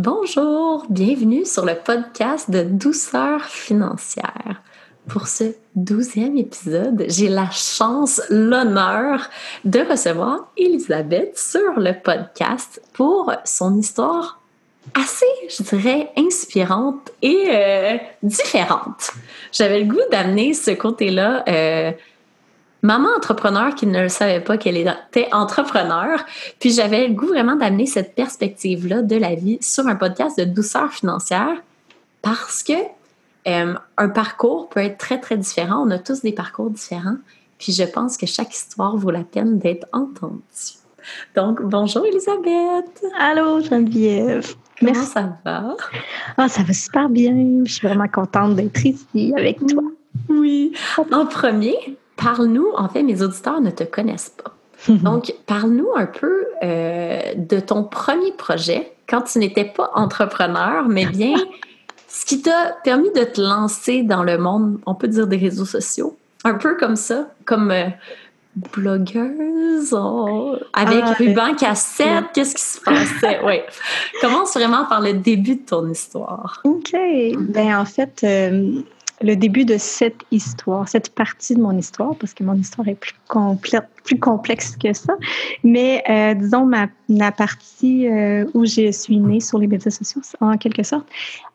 Bonjour, bienvenue sur le podcast de Douceur financière. Pour ce douzième épisode, j'ai la chance, l'honneur de recevoir Elisabeth sur le podcast pour son histoire assez, je dirais, inspirante et euh, différente. J'avais le goût d'amener ce côté-là. Euh, maman entrepreneur qui ne le savait pas qu'elle était entrepreneur. Puis j'avais le goût vraiment d'amener cette perspective-là de la vie sur un podcast de douceur financière parce que euh, un parcours peut être très, très différent. On a tous des parcours différents. Puis je pense que chaque histoire vaut la peine d'être entendue. Donc, bonjour Elisabeth. Allô Geneviève. Comment ça va? Ah, ça va super bien. Je suis vraiment contente d'être ici avec toi. Oui. En premier, parle-nous, en fait, mes auditeurs ne te connaissent pas. Donc, parle-nous un peu euh, de ton premier projet quand tu n'étais pas entrepreneur, mais bien ce qui t'a permis de te lancer dans le monde, on peut dire des réseaux sociaux, un peu comme ça, comme euh, blogueuse oh, avec ah, ruban cassette. Qu'est-ce qui se passait? oui. Commence vraiment par le début de ton histoire. OK. Ben, en fait, euh, le début de cette histoire, cette partie de mon histoire, parce que mon histoire est plus, complète, plus complexe que ça, mais euh, disons ma, ma partie euh, où je suis née sur les médias sociaux, en quelque sorte,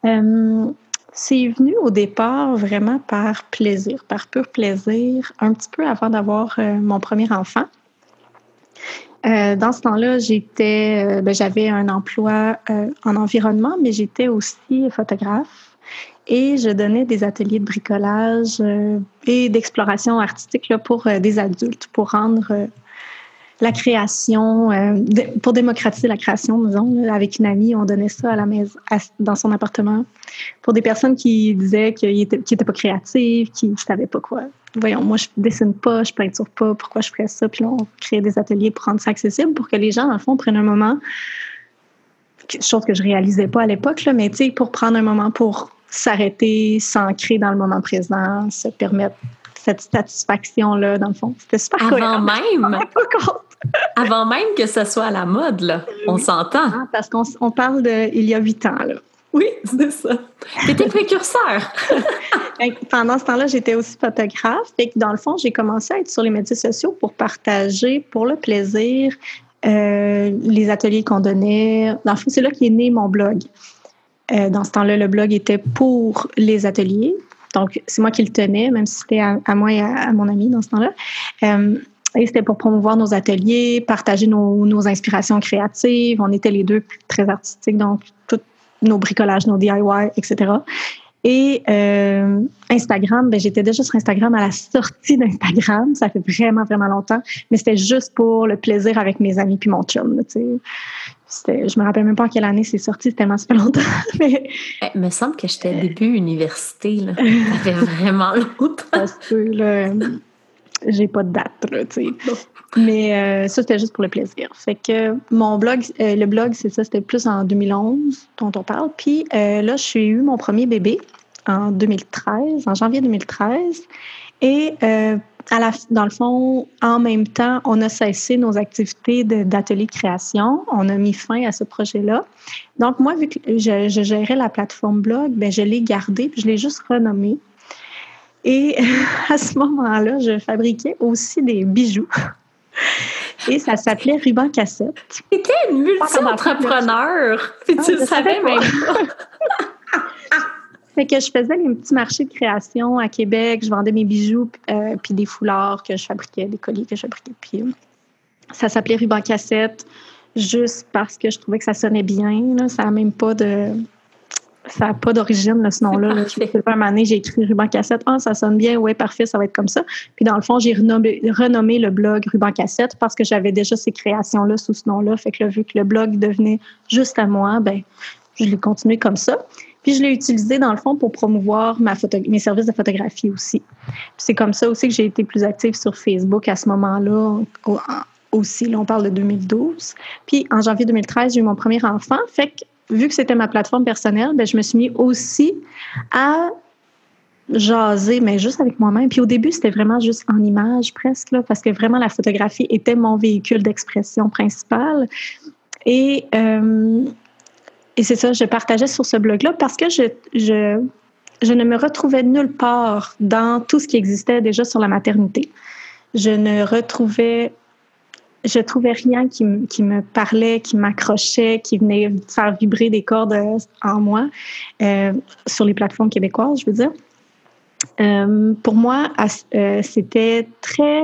euh, c'est venu au départ vraiment par plaisir, par pur plaisir, un petit peu avant d'avoir mon premier enfant. dans ce temps-là, j'étais, ben, j'avais un emploi en environnement, mais j'étais aussi photographe et je donnais des ateliers de bricolage euh, et d'exploration artistique là, pour euh, des adultes, pour rendre euh, la création, pour démocratiser la création, disons. avec une amie, on donnait ça à la maison, dans son appartement, pour des personnes qui disaient qu'ils n'étaient pas créatives, qui ne savaient pas quoi. Voyons, moi, je dessine pas, je peinture pas, pourquoi je ferais ça? Puis là, on créait des ateliers pour rendre ça accessible, pour que les gens, le fond, prennent un moment chose que je réalisais pas à l'époque, mais tu sais, pour prendre un moment pour s'arrêter, s'ancrer dans le moment présent, se permettre cette satisfaction-là, dans le fond. C'était super Avant même? avant même que ce soit à la mode, là. On s'entend. Ah, parce qu'on parle de il y a huit ans, là. Oui, c'est ça. T'étais précurseur. Pendant ce temps-là, j'étais aussi photographe. Et dans le fond, j'ai commencé à être sur les médias sociaux pour partager, pour le plaisir, euh, les ateliers qu'on donnait. Dans le fond, c'est là qu'est né mon blog. Euh, dans ce temps-là, le blog était pour les ateliers. Donc, c'est moi qui le tenais, même si c'était à, moi et à, mon ami dans ce temps-là. Euh, et c'était pour promouvoir nos ateliers, partager nos, inspirations créatives. On était les deux très artistiques, donc tous nos bricolages, nos DIY, etc. Et euh, Instagram, ben, j'étais déjà sur Instagram à la sortie d'Instagram. Ça fait vraiment, vraiment longtemps. Mais c'était juste pour le plaisir avec mes amis puis mon chum. Je me rappelle même pas en quelle année c'est sorti, c'était tellement super longtemps. mais... Eh, il me semble que j'étais début université. Là. Ça fait vraiment longtemps. Parce que là, j'ai pas de date. Là, mais euh, ça, c'était juste pour le plaisir. Fait que mon blog, euh, le blog, c'est ça, c'était plus en 2011 dont on parle. Puis euh, là, je suis eu mon premier bébé en 2013, en janvier 2013. Et à la, dans le fond, en même temps, on a cessé nos activités d'atelier de, création. On a mis fin à ce projet-là. Donc, moi, vu que je, je gérais la plateforme blog, ben, je l'ai gardé, puis je l'ai juste renommé. Et à ce moment-là, je fabriquais aussi des bijoux. Et ça s'appelait Ruban Cassette. C'était une multi-entrepreneur. Puis tu le savais même pas. Fait que je faisais les petits marchés de création à Québec. Je vendais mes bijoux, euh, puis des foulards que je fabriquais, des colliers que je fabriquais. Puis ça s'appelait Ruban Cassette juste parce que je trouvais que ça sonnait bien. Là. Ça n'a même pas de ça n'a pas d'origine, ce nom-là. Un moment donné, j'ai écrit Ruban Cassette. Ah, ça sonne bien, ouais, parfait, ça va être comme ça. Puis dans le fond, j'ai renommé, renommé, le blog Ruban Cassette parce que j'avais déjà ces créations-là sous ce nom-là. Fait que là, vu que le blog devenait juste à moi, ben, je l'ai continué comme ça. Puis je l'ai utilisé dans le fond pour promouvoir ma photo mes services de photographie aussi. c'est comme ça aussi que j'ai été plus active sur Facebook à ce moment-là aussi. Là, on parle de 2012. Puis en janvier 2013, j'ai eu mon premier enfant. Fait que vu que c'était ma plateforme personnelle, ben, je me suis mis aussi à jaser, mais juste avec moi-même. Puis au début, c'était vraiment juste en image presque, là, parce que vraiment la photographie était mon véhicule d'expression principal. Et euh, et c'est ça, je partageais sur ce blog-là parce que je, je, je ne me retrouvais nulle part dans tout ce qui existait déjà sur la maternité. Je ne retrouvais je trouvais rien qui, qui me parlait, qui m'accrochait, qui venait faire vibrer des cordes en moi euh, sur les plateformes québécoises, je veux dire. Euh, pour moi, euh, c'était très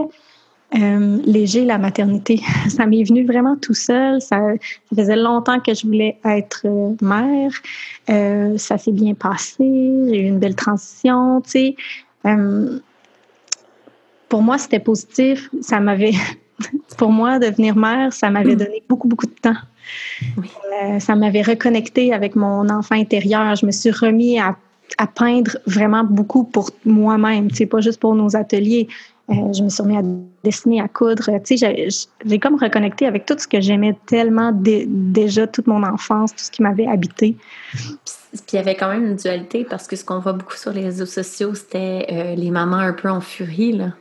euh, léger la maternité. Ça m'est venu vraiment tout seul. Ça, ça, faisait longtemps que je voulais être euh, mère. Euh, ça s'est bien passé. J'ai eu une belle transition. Tu sais. Euh, pour moi, c'était positif. Ça m'avait, pour moi, devenir mère, ça m'avait donné beaucoup, beaucoup de temps. Oui. Ça m'avait reconnecté avec mon enfant intérieur. Je me suis remis à, à peindre vraiment beaucoup pour moi-même. C'est pas juste pour nos ateliers. Euh, je me suis remis à dessiner, à coudre. Tu sais, j'ai comme reconnecté avec tout ce que j'aimais tellement déjà toute mon enfance, tout ce qui m'avait habité. Puis il y avait quand même une dualité parce que ce qu'on voit beaucoup sur les réseaux sociaux, c'était euh, les mamans un peu en furie, là.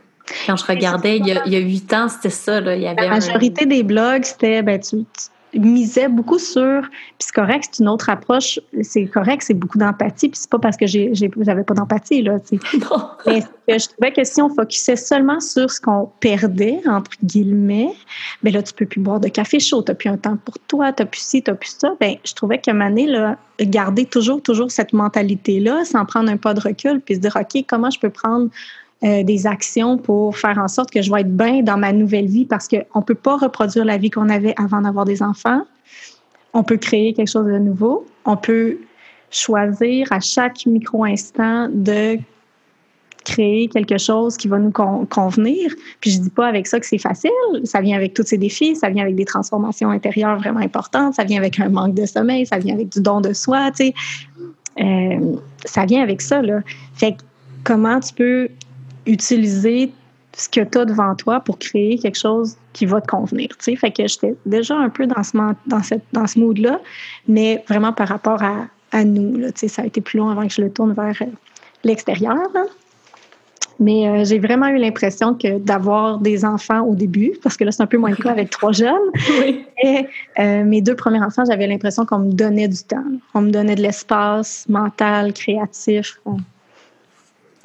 Quand je regardais, il y a huit ans, c'était ça. Là. Il y avait La majorité un... des blogs, c'était ben, tu, tu misais beaucoup sur, puis c'est correct, c'est une autre approche, c'est correct, c'est beaucoup d'empathie, puis c'est pas parce que j'ai, j'avais pas d'empathie, là, tu sais. Mais je trouvais que si on focusait seulement sur ce qu'on perdait, entre guillemets, ben là, tu peux plus boire de café chaud, t'as plus un temps pour toi, t'as plus ci, t'as plus ça, ben je trouvais que Mané, là, garder toujours, toujours cette mentalité-là, sans prendre un pas de recul, puis se dire, OK, comment je peux prendre euh, des actions pour faire en sorte que je vais être bien dans ma nouvelle vie parce qu'on ne peut pas reproduire la vie qu'on avait avant d'avoir des enfants. On peut créer quelque chose de nouveau. On peut choisir à chaque micro-instant de créer quelque chose qui va nous con convenir. Puis je dis pas avec ça que c'est facile. Ça vient avec tous ces défis, ça vient avec des transformations intérieures vraiment importantes, ça vient avec un manque de sommeil, ça vient avec du don de soi. Euh, ça vient avec ça, là. Fait comment tu peux utiliser ce que tu as devant toi pour créer quelque chose qui va te convenir. Tu sais, fait que j'étais déjà un peu dans ce, dans cette, dans ce mood-là, mais vraiment par rapport à, à nous. Là, ça a été plus long avant que je le tourne vers euh, l'extérieur. Mais euh, j'ai vraiment eu l'impression que d'avoir des enfants au début, parce que là, c'est un peu moins le cas avec trois jeunes. Oui. Et euh, mes deux premiers enfants, j'avais l'impression qu'on me donnait du temps. On me donnait de l'espace mental, créatif. On,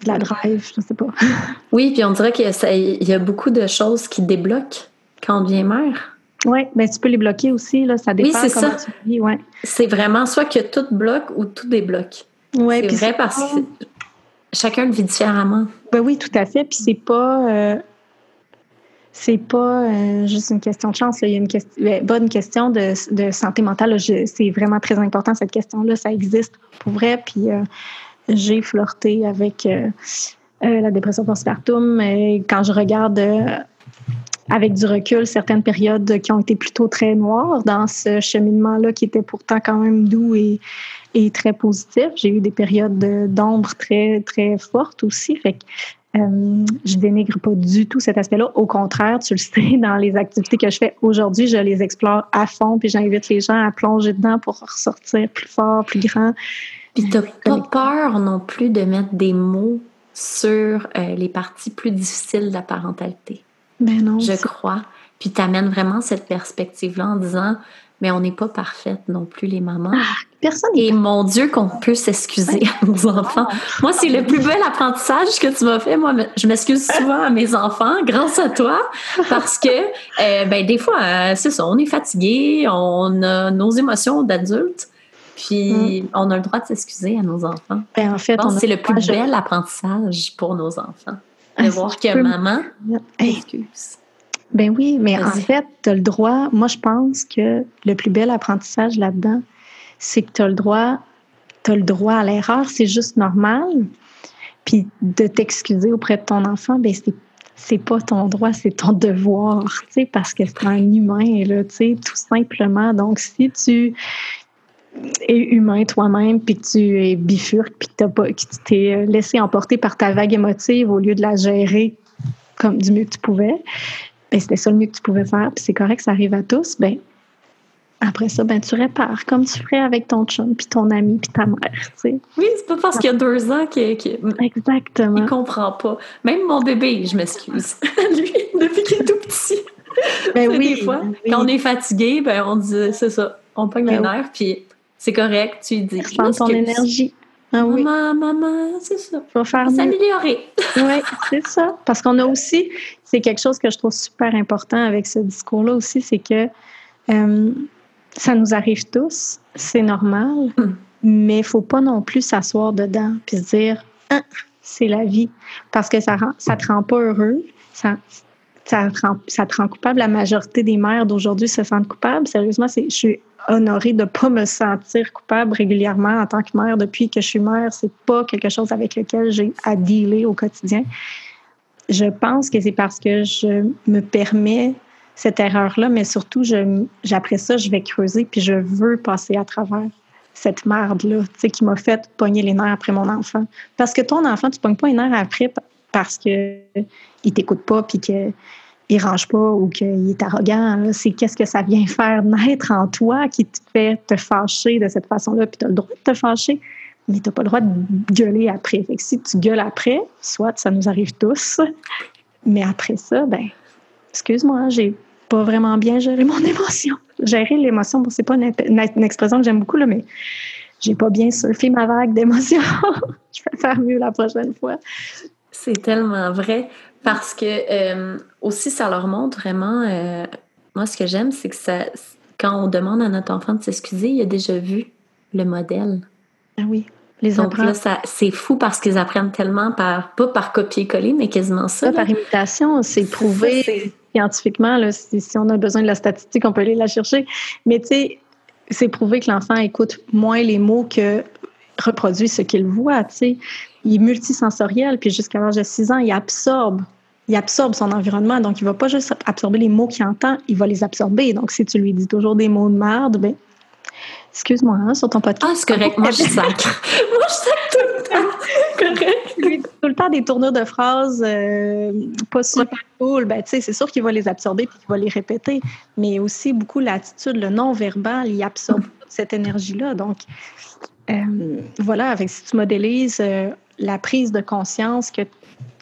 de la drive, je sais pas. Oui, puis on dirait qu'il y, y, a beaucoup de choses qui débloquent quand on devient mère. Oui, mais tu peux les bloquer aussi, là, ça dépend. Oui, c'est ça. Ouais. C'est vraiment soit que tout bloque ou tout débloque. Oui, c'est vrai parce que chacun le vit différemment. Ben oui, tout à fait. Puis c'est pas. Euh, c'est pas euh, juste une question de chance. Là. Il y a une question, ben, bonne question de, de santé mentale. C'est vraiment très important, cette question-là. Ça existe pour vrai. Puis. Euh, j'ai flirté avec euh, euh, la dépression postpartum. Quand je regarde euh, avec du recul certaines périodes qui ont été plutôt très noires dans ce cheminement-là qui était pourtant quand même doux et, très positif. J'ai eu des périodes d'ombre très, très fortes aussi. Fait que, je dénigre pas du tout cet aspect-là. Au contraire, tu le sais, dans les activités que je fais aujourd'hui, je les explore à fond, puis j'invite les gens à plonger dedans pour ressortir plus fort, plus grand. Puis t'as pas peur non plus de mettre des mots sur euh, les parties plus difficiles de la parentalité. Ben non. Je crois. Puis t'amènes vraiment cette perspective-là en disant, mais on n'est pas parfaite non plus les mamans. Ah, personne. Et mon Dieu qu'on peut s'excuser à nos enfants. Moi, c'est le plus bel apprentissage que tu m'as fait. Moi, je m'excuse souvent à mes enfants grâce à toi parce que, euh, ben des fois, euh, c'est ça, on est fatigué, on a nos émotions d'adultes. Puis, mm. on a le droit de s'excuser à nos enfants. Ben, en fait, c'est le plus bel apprentissage pour nos enfants. De ah, voir que maman excuse. Ben oui, mais en fait, tu as le droit. Moi, je pense que le plus bel apprentissage là-dedans, c'est que tu as le droit, tu as le droit à l'erreur, c'est juste normal. Puis de t'excuser auprès de ton enfant, ben c'est c'est pas ton droit, c'est ton devoir, tu sais, parce que c'est un humain, là, tu sais, tout simplement. Donc, si tu es humain toi-même, puis que tu es bifurque, puis que, tu t'es laissé emporter par ta vague émotive au lieu de la gérer comme du mieux que tu pouvais, ben, c'était ça le mieux que tu pouvais faire, puis c'est correct, ça arrive à tous, ben après ça, ben tu répares comme tu ferais avec ton chum, puis ton ami, puis ta mère. sais. Oui, c'est pas parce qu'il y a deux ans qu'il qu Exactement. Il comprend pas. Même mon bébé, je m'excuse. Lui, depuis qu'il est tout petit. Ben oui, des fois, quand on est fatigué, ben on dit c'est ça, on pogne ben les nerfs, puis C'est correct, tu dis. Prends ton énergie. Ah oui. Maman, maman, c'est ça. Faut faire s'améliorer. oui, c'est ça. Parce qu'on a aussi, c'est quelque chose que je trouve super important avec ce discours-là aussi, c'est que euh, ça nous arrive tous, c'est normal, hmm. mais il faut pas non plus s'asseoir dedans puis se dire, ah, c'est la vie, parce que ça ne ça te rend pas heureux, ça, ça, te rend, ça te rend coupable. La majorité des mères d'aujourd'hui se sentent coupables. Sérieusement, je suis honorée de ne pas me sentir coupable régulièrement en tant que mère depuis que je suis mère. C'est pas quelque chose avec lequel j'ai à dealer au quotidien. Je pense que c'est parce que je me permets cette erreur-là, mais surtout, je, après ça, je vais creuser puis je veux passer à travers cette merde-là, tu sais, qui m'a fait pogner les nerfs après mon enfant. Parce que ton enfant, tu pognes pas les nerfs après parce qu'il ne t'écoute pas puis qu'il ne range pas ou qu'il est arrogant. C'est qu'est-ce que ça vient faire naître en toi qui te fait te fâcher de cette façon-là. Puis tu as le droit de te fâcher, mais tu n'as pas le droit de gueuler après. Fait que si tu gueules après, soit ça nous arrive tous, mais après ça, ben, excuse-moi, j'ai pas vraiment bien géré mon émotion. Gérer l'émotion, bon, c'est pas une, une, expression que j'aime beaucoup, là, mais j'ai pas bien surfé ma vague d'émotion. je vais faire mieux la prochaine fois. C'est tellement vrai parce que euh, aussi ça leur montre vraiment. Euh, moi, ce que j'aime, c'est que ça, quand on demande à notre enfant de s'excuser, il a déjà vu le modèle. Ah oui. Les Donc là, c'est fou parce qu'ils apprennent tellement par, pas par copier-coller, mais quasiment ça. par imitation, c'est prouvé scientifiquement. Là, si, on a besoin de la statistique, on peut aller la chercher. Mais tu sais, c'est prouvé que l'enfant écoute moins les mots que reproduit ce qu'il voit. Tu sais il est multisensoriel, puis jusqu'à l'âge de 6 ans, il absorbe. Il absorbe son environnement, donc il va pas juste absorber les mots qu'il entend, il va les absorber. Donc, si tu lui dis toujours des mots de merde, ben, excuse-moi, hein, sur ton podcast. Ah, c'est correct, moi je sacre. moi je sacre tout le temps. correct. Lui, tout le temps des tournures de phrases euh, pas super cool, ben, tu sais, c'est sûr qu'il va les absorber puis qu'il va les répéter. Mais aussi beaucoup l'attitude, le non-verbal, il absorbe cette énergie-là. Donc, euh, voilà, avec, si tu modélises euh, la prise de conscience que,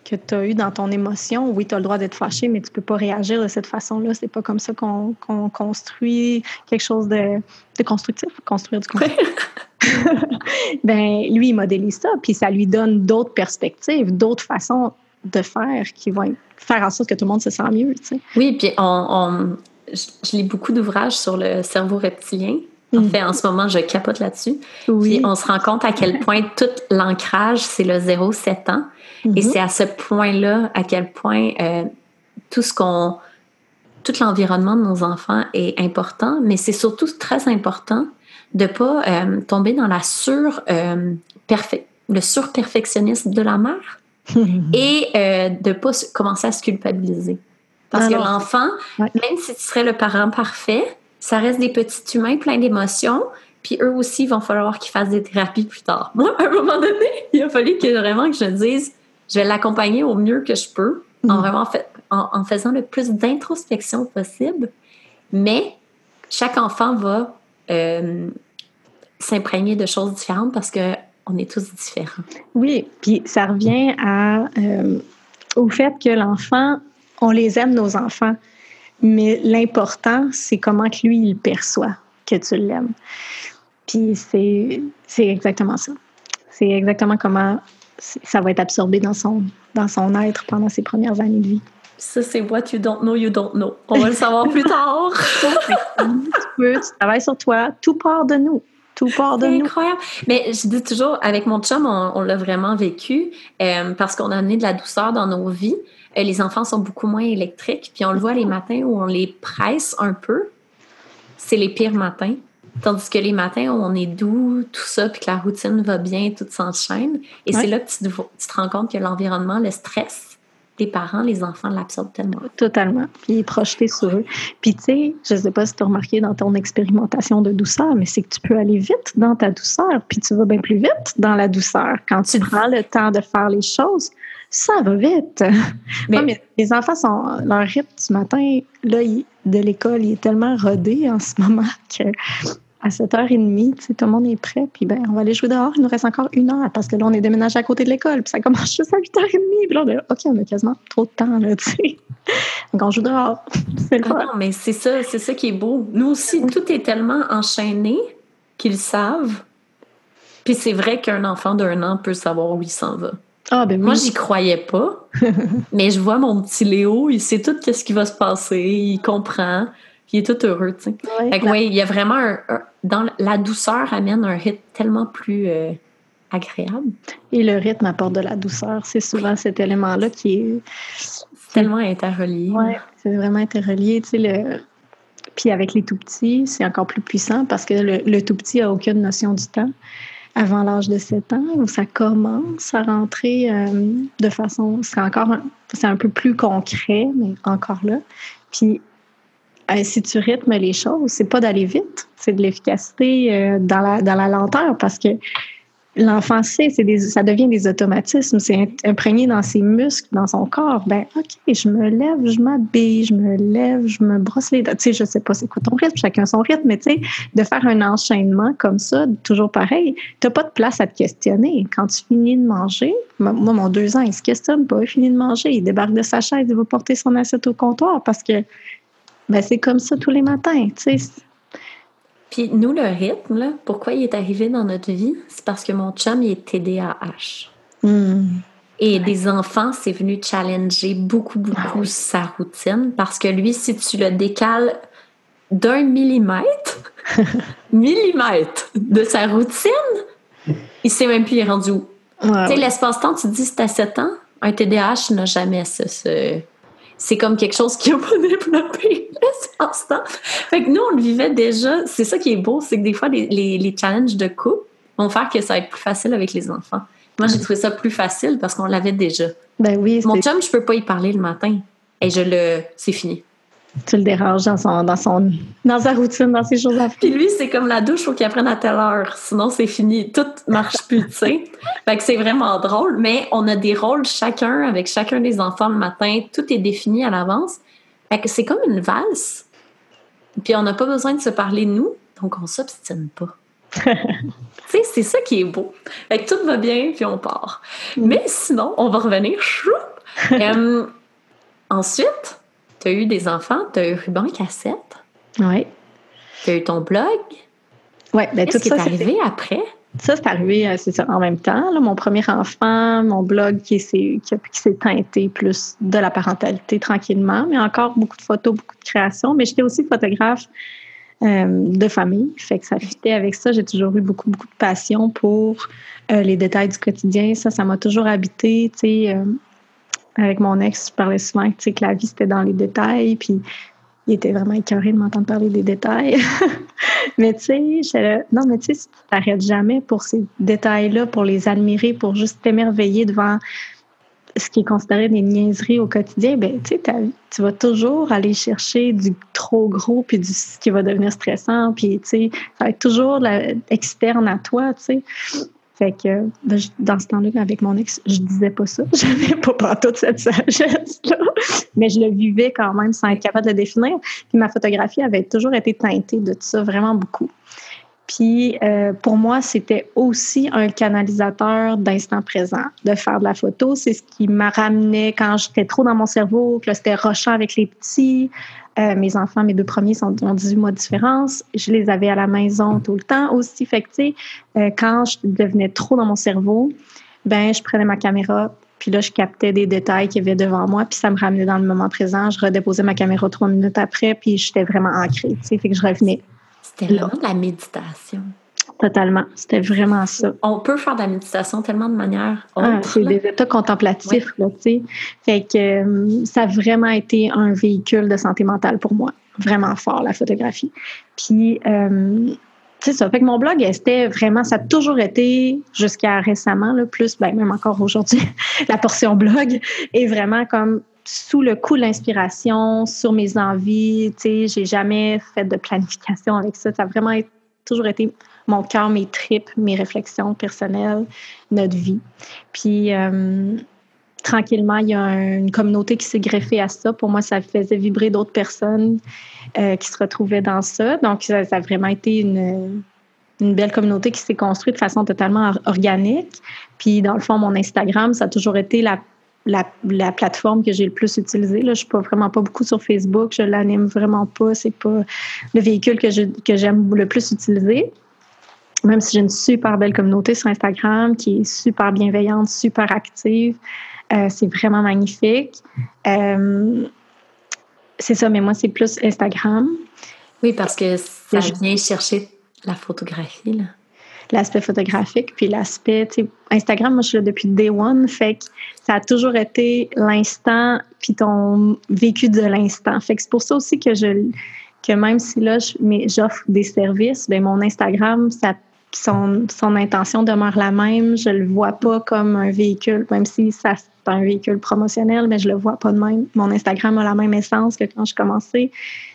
que tu as eue dans ton émotion, oui, tu as le droit d'être fâché, mais tu ne peux pas réagir de cette façon-là. C'est pas comme ça qu'on construit quelque chose de, de constructif, construire du constructif. ben, lui, il modélise ça, puis ça lui donne d'autres perspectives, d'autres façons de faire qui vont faire en sorte que tout le monde se sent mieux. Tu sais. Oui, puis on, je lis beaucoup d'ouvrages sur le cerveau reptilien. En fait, en ce moment, je capote là-dessus. Puis on se rend compte à quel point tout l'ancrage, c'est le 0-7 ans. Et mhm. c'est à ce point-là, à quel point euh, tout ce qu'on. Tout l'environnement de nos enfants est important, mais c'est surtout très important de ne pas euh, tomber dans la sur, euh, le surperfectionnisme de la mère et de ne pas commencer à se culpabiliser. Parce que l'enfant, même si tu serais le parent parfait, ça reste des petits humains pleins d'émotions. Puis eux aussi, il va falloir qu'ils fassent des thérapies plus tard. Moi, à un moment donné, il a fallu que vraiment que je me dise, je vais l'accompagner au mieux que je peux, en mm. vraiment fait, en, faisant le plus d'introspection possible. Mais chaque enfant va euh, s'imprégner de choses différentes parce que on est tous différents. Oui, puis ça revient à, euh, au fait que l'enfant, on les aime, nos enfants. Mais l'important, c'est comment que lui, il perçoit que tu l'aimes. Puis c'est, exactement ça. C'est exactement comment ça va être absorbé dans son, dans son être pendant ses premières années de vie. Ça, c'est what you don't know, you don't know. On va le savoir plus tard. tu peux, tu travailles sur toi. Tout part de nous. Tout part de nous. incroyable. Mais je dis toujours, avec mon chum, on, l'a vraiment vécu euh, parce qu'on a amené de la douceur dans nos vies. Euh, les enfants sont beaucoup moins électriques. Puis on le voit les matins où on les presse un peu. C'est les pires matins. Tandis que les matins où on est doux, tout ça, puis que la routine va bien, tout s'enchaîne. Et c'est là que tu, te rends compte que l'environnement, le stress, les parents, les enfants l'absorbent tellement. Totalement. Puis projeté sur eux. Puis tu sais, je ne sais pas si tu as remarqué dans ton expérimentation de douceur, mais c'est que tu peux aller vite dans ta douceur, puis tu vas bien plus vite dans la douceur. Quand tu prends le temps de faire les choses, ça va vite. Mais, les enfants sont leur rythme ce matin là de l'école, il est tellement rodé en ce moment que à 7h30, tout le monde est prêt, puis ben, on va aller jouer dehors. Il nous reste encore une heure parce que là, on est déménagé à côté de l'école, puis ça commence juste à 8h30. Puis là, on est OK, on a quasiment trop de temps, là, tu sais. Donc, on joue dehors. c'est ah non, mais c'est ça, c'est ça qui est beau. Nous aussi, tout est tellement enchaîné qu'ils savent. Puis c'est vrai qu'un enfant d'un an peut savoir où il s'en va. Ah, ben oui. Moi, j'y croyais pas, mais je vois mon petit Léo, il sait tout ce qui va se passer, il comprend, puis il est tout heureux, tu sais. Ouais, Fait que, oui, il y a vraiment un, un- dans la douceur amène un rythme tellement plus euh, agréable, Et le rythme apporte de la douceur. C'est souvent cet élément-là qui est. tellement interrelié. Ouais, c'est vraiment interrelié. Tu sais, le... Puis avec les tout petits, c'est encore plus puissant parce que le, le tout petit a aucune notion du temps avant l'âge de 7 ans où ça commence à rentrer euh, de façon. C'est encore un, c'est un peu plus concret, mais encore là. Puis si tu rythmes les choses, c'est pas d'aller vite, c'est de l'efficacité euh, dans, la, dans la lenteur parce que l'enfant sait, c'est des, ça devient des automatismes, c'est imprégné dans ses muscles, dans son corps. Ben, OK, je me lève, je m'habille, je me lève, je me brosse les dents. Tu sais, je sais pas c'est quoi ton rythme, chacun son rythme, mais tu sais, de faire un enchaînement comme ça, toujours pareil, t'as pas de place à te questionner. Quand tu finis de manger, moi, mon deux ans, il se questionne pas, il finit de manger, il débarque de sa chaise, il va porter son assiette au comptoir parce que ben, c'est comme ça tous les matins, tu sais. Puis nous, le rythme, là, pourquoi il est arrivé dans notre vie, c'est parce que mon chum, il est TDAH. Hmm. Et des enfants, c'est venu challenger beaucoup, beaucoup sa routine parce que lui, si tu le décales d'un millimètre, millimètre de sa routine, il sait même plus il est rendu où. Ouais, Tu sais, ouais. l'espace-temps, tu te dis c'est à 7 ans, un TDAH n'a jamais ça. ce- C'est comme quelque chose qui n'a pas développé l'espace-temps. Fait que nous, on le vivait déjà. C'est ça qui est beau, c'est que des fois, les, les, les challenges de couple vont faire que ça va être plus facile avec les enfants. Moi, j'ai trouvé ça plus facile parce qu'on l'avait déjà. Ben oui, Mon chum, je peux pas y parler le matin. Et je le. C'est fini. Tu le déranges dans, son, dans, son, dans sa routine, dans ses choses à faire. Puis lui, c'est comme la douche, faut qu'il apprenne à telle heure. Sinon, c'est fini. Tout marche plus, tu sais. Fait que c'est vraiment drôle. Mais on a des rôles chacun avec chacun des enfants le matin. Tout est défini à l'avance. Fait que c'est comme une valse. Puis on n'a pas besoin de se parler nous. Donc on s'obstine pas. tu sais, c'est ça qui est beau. Fait que tout va bien, puis on part. Mais sinon, on va revenir. Euh, ensuite, tu as eu des enfants, tu as eu ruban cassette, Oui. tu as eu ton blog? Ouais, ben tout Qu'est-ce qui est ça, c'est arrivé après? ça, c'est arrivé euh, c'est ça, en même temps. là. mon premier enfant, mon blog qui s'est qui teinté plus de la parentalité tranquillement, mais encore beaucoup de photos, beaucoup de créations. Mais j'étais aussi photographe euh, de famille, fait que ça fitait avec ça. J'ai toujours eu beaucoup, beaucoup de passion pour euh, les détails du quotidien. Ça, ça m'a toujours habité, tu sais. euh, avec mon ex, je parlais souvent sais, que la vie, c'était dans les détails, puis il était vraiment écœuré de m'entendre parler des détails. mais tu sais, non, mais tu sais, si tu t'arrêtes jamais pour ces détails-là, pour les admirer, pour juste t'émerveiller devant ce qui est considéré des niaiseries au quotidien, ben tu sais, tu vas toujours aller chercher du trop gros puis du ce qui va devenir stressant, puis tu sais, ça va être toujours externe à toi, tu sais. Fait que ben, dans ce temps-là, avec mon ex, je disais pas ça. J'avais pas toute cette sagesse-là. Mais je le vivais quand même sans être capable de le définir. Puis ma photographie avait toujours été teintée de tout ça, vraiment beaucoup. Puis euh, pour moi, c'était aussi un canalisateur d'instant présent, de faire de la photo. C'est ce qui m'a ramené quand j'étais trop dans mon cerveau, que c'était rochant avec les petits. Euh, mes enfants, mes deux premiers sont, ont 18 mois de différence. Je les avais à la maison tout le temps aussi. Fait que, tu sais, euh, quand je devenais trop dans mon cerveau, ben je prenais ma caméra, puis là, je captais des détails qu'il y avait devant moi, puis ça me ramenait dans le moment présent. Je redéposais ma caméra trois minutes après, puis j'étais vraiment ancrée, tu sais, fait que je revenais C'était Là. vraiment de la méditation. Totalement. C'était vraiment ça. On peut faire de la méditation tellement de manières Ah, c'est des états contemplatifs, là, tu sais. Fait que euh, ça a vraiment été un véhicule de santé mentale pour moi. Vraiment fort, la photographie. Puis, euh, c'est ça. Fait que mon blog, c'était vraiment, ça a toujours été, jusqu'à récemment, là, plus, ben, même encore aujourd'hui, la portion blog est vraiment comme sous le coup de l'inspiration, sur mes envies. Tu sais, j'ai jamais fait de planification avec ça. Ça a vraiment été- toujours été mon cœur, mes tripes, mes réflexions personnelles, notre vie. Puis, euh, tranquillement, il y a un- une communauté qui s'est greffée à ça. Pour moi, ça faisait vibrer d'autres personnes euh, qui se retrouvaient dans ça. Donc, ça, a vraiment été une, belle communauté qui s'est construite de façon totalement or- organique. Puis, dans le fond, mon Instagram, ça a toujours été la, la, la plateforme que j'ai le plus utilisée. Là. Je ne suis vraiment pas beaucoup sur Facebook. Je l'anime vraiment pas. C'est pas le véhicule que j'aime le plus utiliser. Même si j'ai une super belle communauté sur Instagram qui est super bienveillante, super active, euh, c'est vraiment magnifique. Euh, c'est ça, mais moi, c'est plus Instagram. Oui, parce que ça vient chercher la photographie, là. L'aspect photographique, puis l'aspect, Instagram, moi, je suis là depuis day one, fait que ça a toujours été l'instant, puis ton vécu de l'instant. Fait que c'est pour ça aussi que je, que même si là, j'offre des services, ben mon Instagram, ça son, intention demeure la même. Je le vois pas comme un véhicule, même si ça c'est un véhicule promotionnel, mais je le vois pas de même. Mon Instagram a la même essence que quand je commençais.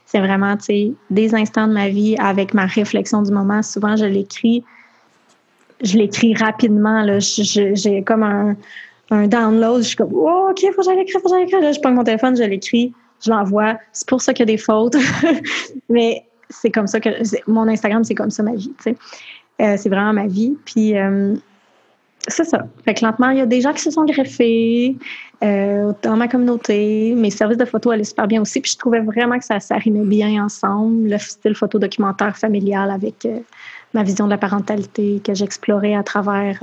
C'est vraiment, tu sais, des instants de ma vie avec ma réflexion du moment. Souvent, je l'écris, je l'écris rapidement. J'ai comme un, un, download. Je suis comme, oh, OK, faut que j'aille faut que j'aille je prends mon téléphone, je l'écris, je l'envoie. C'est pour ça qu'il y a des fautes. mais c'est comme ça que mon Instagram, c'est comme ça ma vie. Tu sais. Euh, c'est vraiment ma vie. Puis euh, c'est ça. Fait que lentement, il y a des gens qui se sont greffés euh, dans ma communauté. Mes services de photo allaient super bien aussi. Puis je trouvais vraiment que ça, ça bien ensemble. Le style photo documentaire familial avec ma vision de la parentalité que j'explorais à travers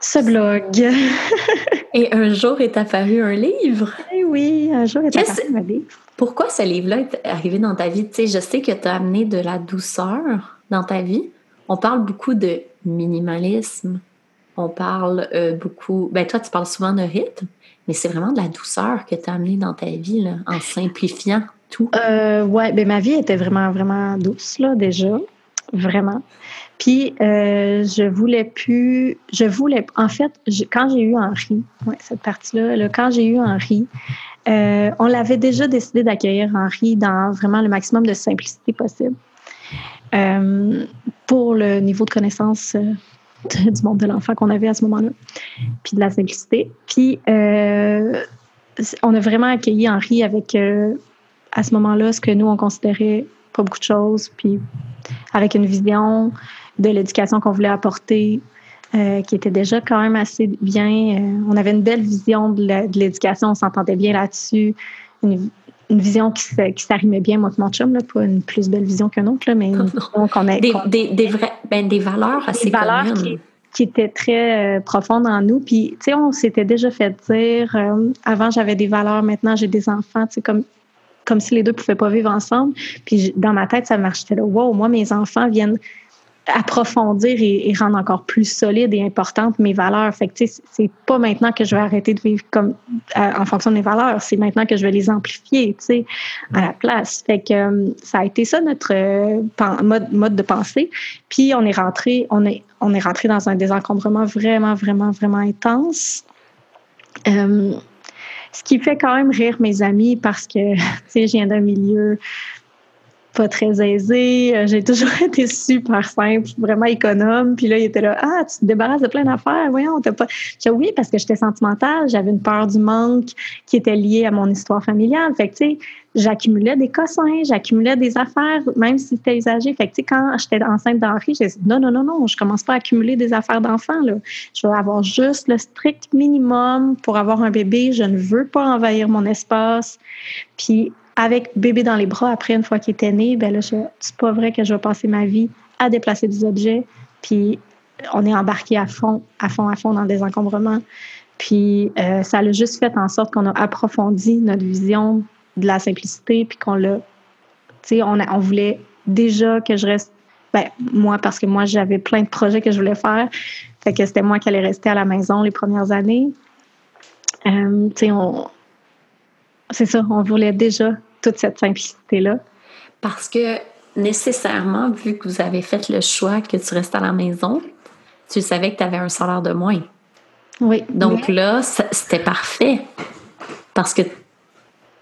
ce blog. Et un jour est apparu un livre. Eh oui, un jour est apparu un livre. Pourquoi ce livre-là est arrivé dans ta vie? Tu sais, je sais que tu as amené de la douceur dans ta vie. On parle beaucoup de minimalisme. On parle euh, beaucoup. Ben, toi, tu parles souvent de rythme, mais c'est vraiment de la douceur que tu as amené dans ta vie, là, en simplifiant tout. Euh, ouais, ben, ma vie était vraiment, vraiment douce, là, déjà. Vraiment. Puis, euh, je voulais plus. Je voulais. En fait, quand j'ai eu Henri, ouais, cette partie-là, là, quand j'ai eu Henri, on l'avait déjà décidé d'accueillir Henri dans vraiment le maximum de simplicité possible. Euh, pour le niveau de connaissance euh, du monde de l'enfant qu'on avait à ce moment-là, puis de la simplicité. Puis, euh, on a vraiment accueilli Henri avec, à ce moment-là, ce que nous, on considérait pas beaucoup de choses, puis avec une vision de l'éducation qu'on voulait apporter, qui était déjà quand même assez bien. on avait une belle vision de l'éducation, on s'entendait bien là-dessus. Une vision qui, qui s'arrimait bien, moi, avec mon chum, là, pas une plus belle vision qu'un autre, mais une vision qu'on a. Des, des, des, vrais, ben, des valeurs assez des valeurs qui, qui, étaient très euh, profondes en nous. Puis, tu sais, on s'était déjà fait dire, euh, avant, j'avais des valeurs, maintenant, j'ai des enfants, tu sais, comme comme si les deux pouvaient pas vivre ensemble. Puis dans ma tête, ça marchait là. Wow, moi, mes enfants viennent approfondir et, rendre encore plus solide et importante mes valeurs. Fait que, c'est pas maintenant que je vais arrêter de vivre comme en fonction de mes valeurs, c'est maintenant que je vais les amplifier, tu sais, à la place. Fait que euh, ça a été ça notre euh, mode, mode de pensée. Puis on est rentré, on est, on est rentré dans un désencombrement vraiment, vraiment, vraiment intense. Euh, ce qui fait quand même rire mes amis parce que, tu sais, je viens d'un milieu pas très aisée. Euh, j'ai toujours été super simple, vraiment économe. Puis là, il était là, ah, tu te débarrasses de plein d'affaires. Voyons, t'as pas. Je oui, parce que j'étais sentimentale. J'avais une peur du manque qui était liée à mon histoire familiale. Fait que, tu sais, j'accumulais des cossins, j'accumulais des affaires, même si c'était usagé. Fait que, tu sais, quand j'étais enceinte d'Henri, j'ai dit, non, non, non, non, je commence pas à accumuler des affaires d'enfant, là. Je veux avoir juste le strict minimum pour avoir un bébé. Je ne veux pas envahir mon espace. Puis, avec bébé dans les bras après une fois qu'il était né, ben là, c'est pas vrai que je vais passer ma vie à déplacer des objets. Puis on est embarqué à fond, à fond, à fond dans des encombrements. Puis euh, ça a juste fait en sorte qu'on a approfondi notre vision de la simplicité, puis qu'on l'a, tu sais, on, voulait déjà que je reste, ben moi parce que moi j'avais plein de projets que je voulais faire, fait que c'était moi qui allais rester à la maison les premières années. Euh, tu sais, on, c'est ça, on voulait déjà toute cette simplicité-là? Parce que nécessairement, vu que vous avez fait le choix que tu restes à la maison, tu savais que tu avais un salaire de moins. Oui. Donc là, c'était parfait. Parce que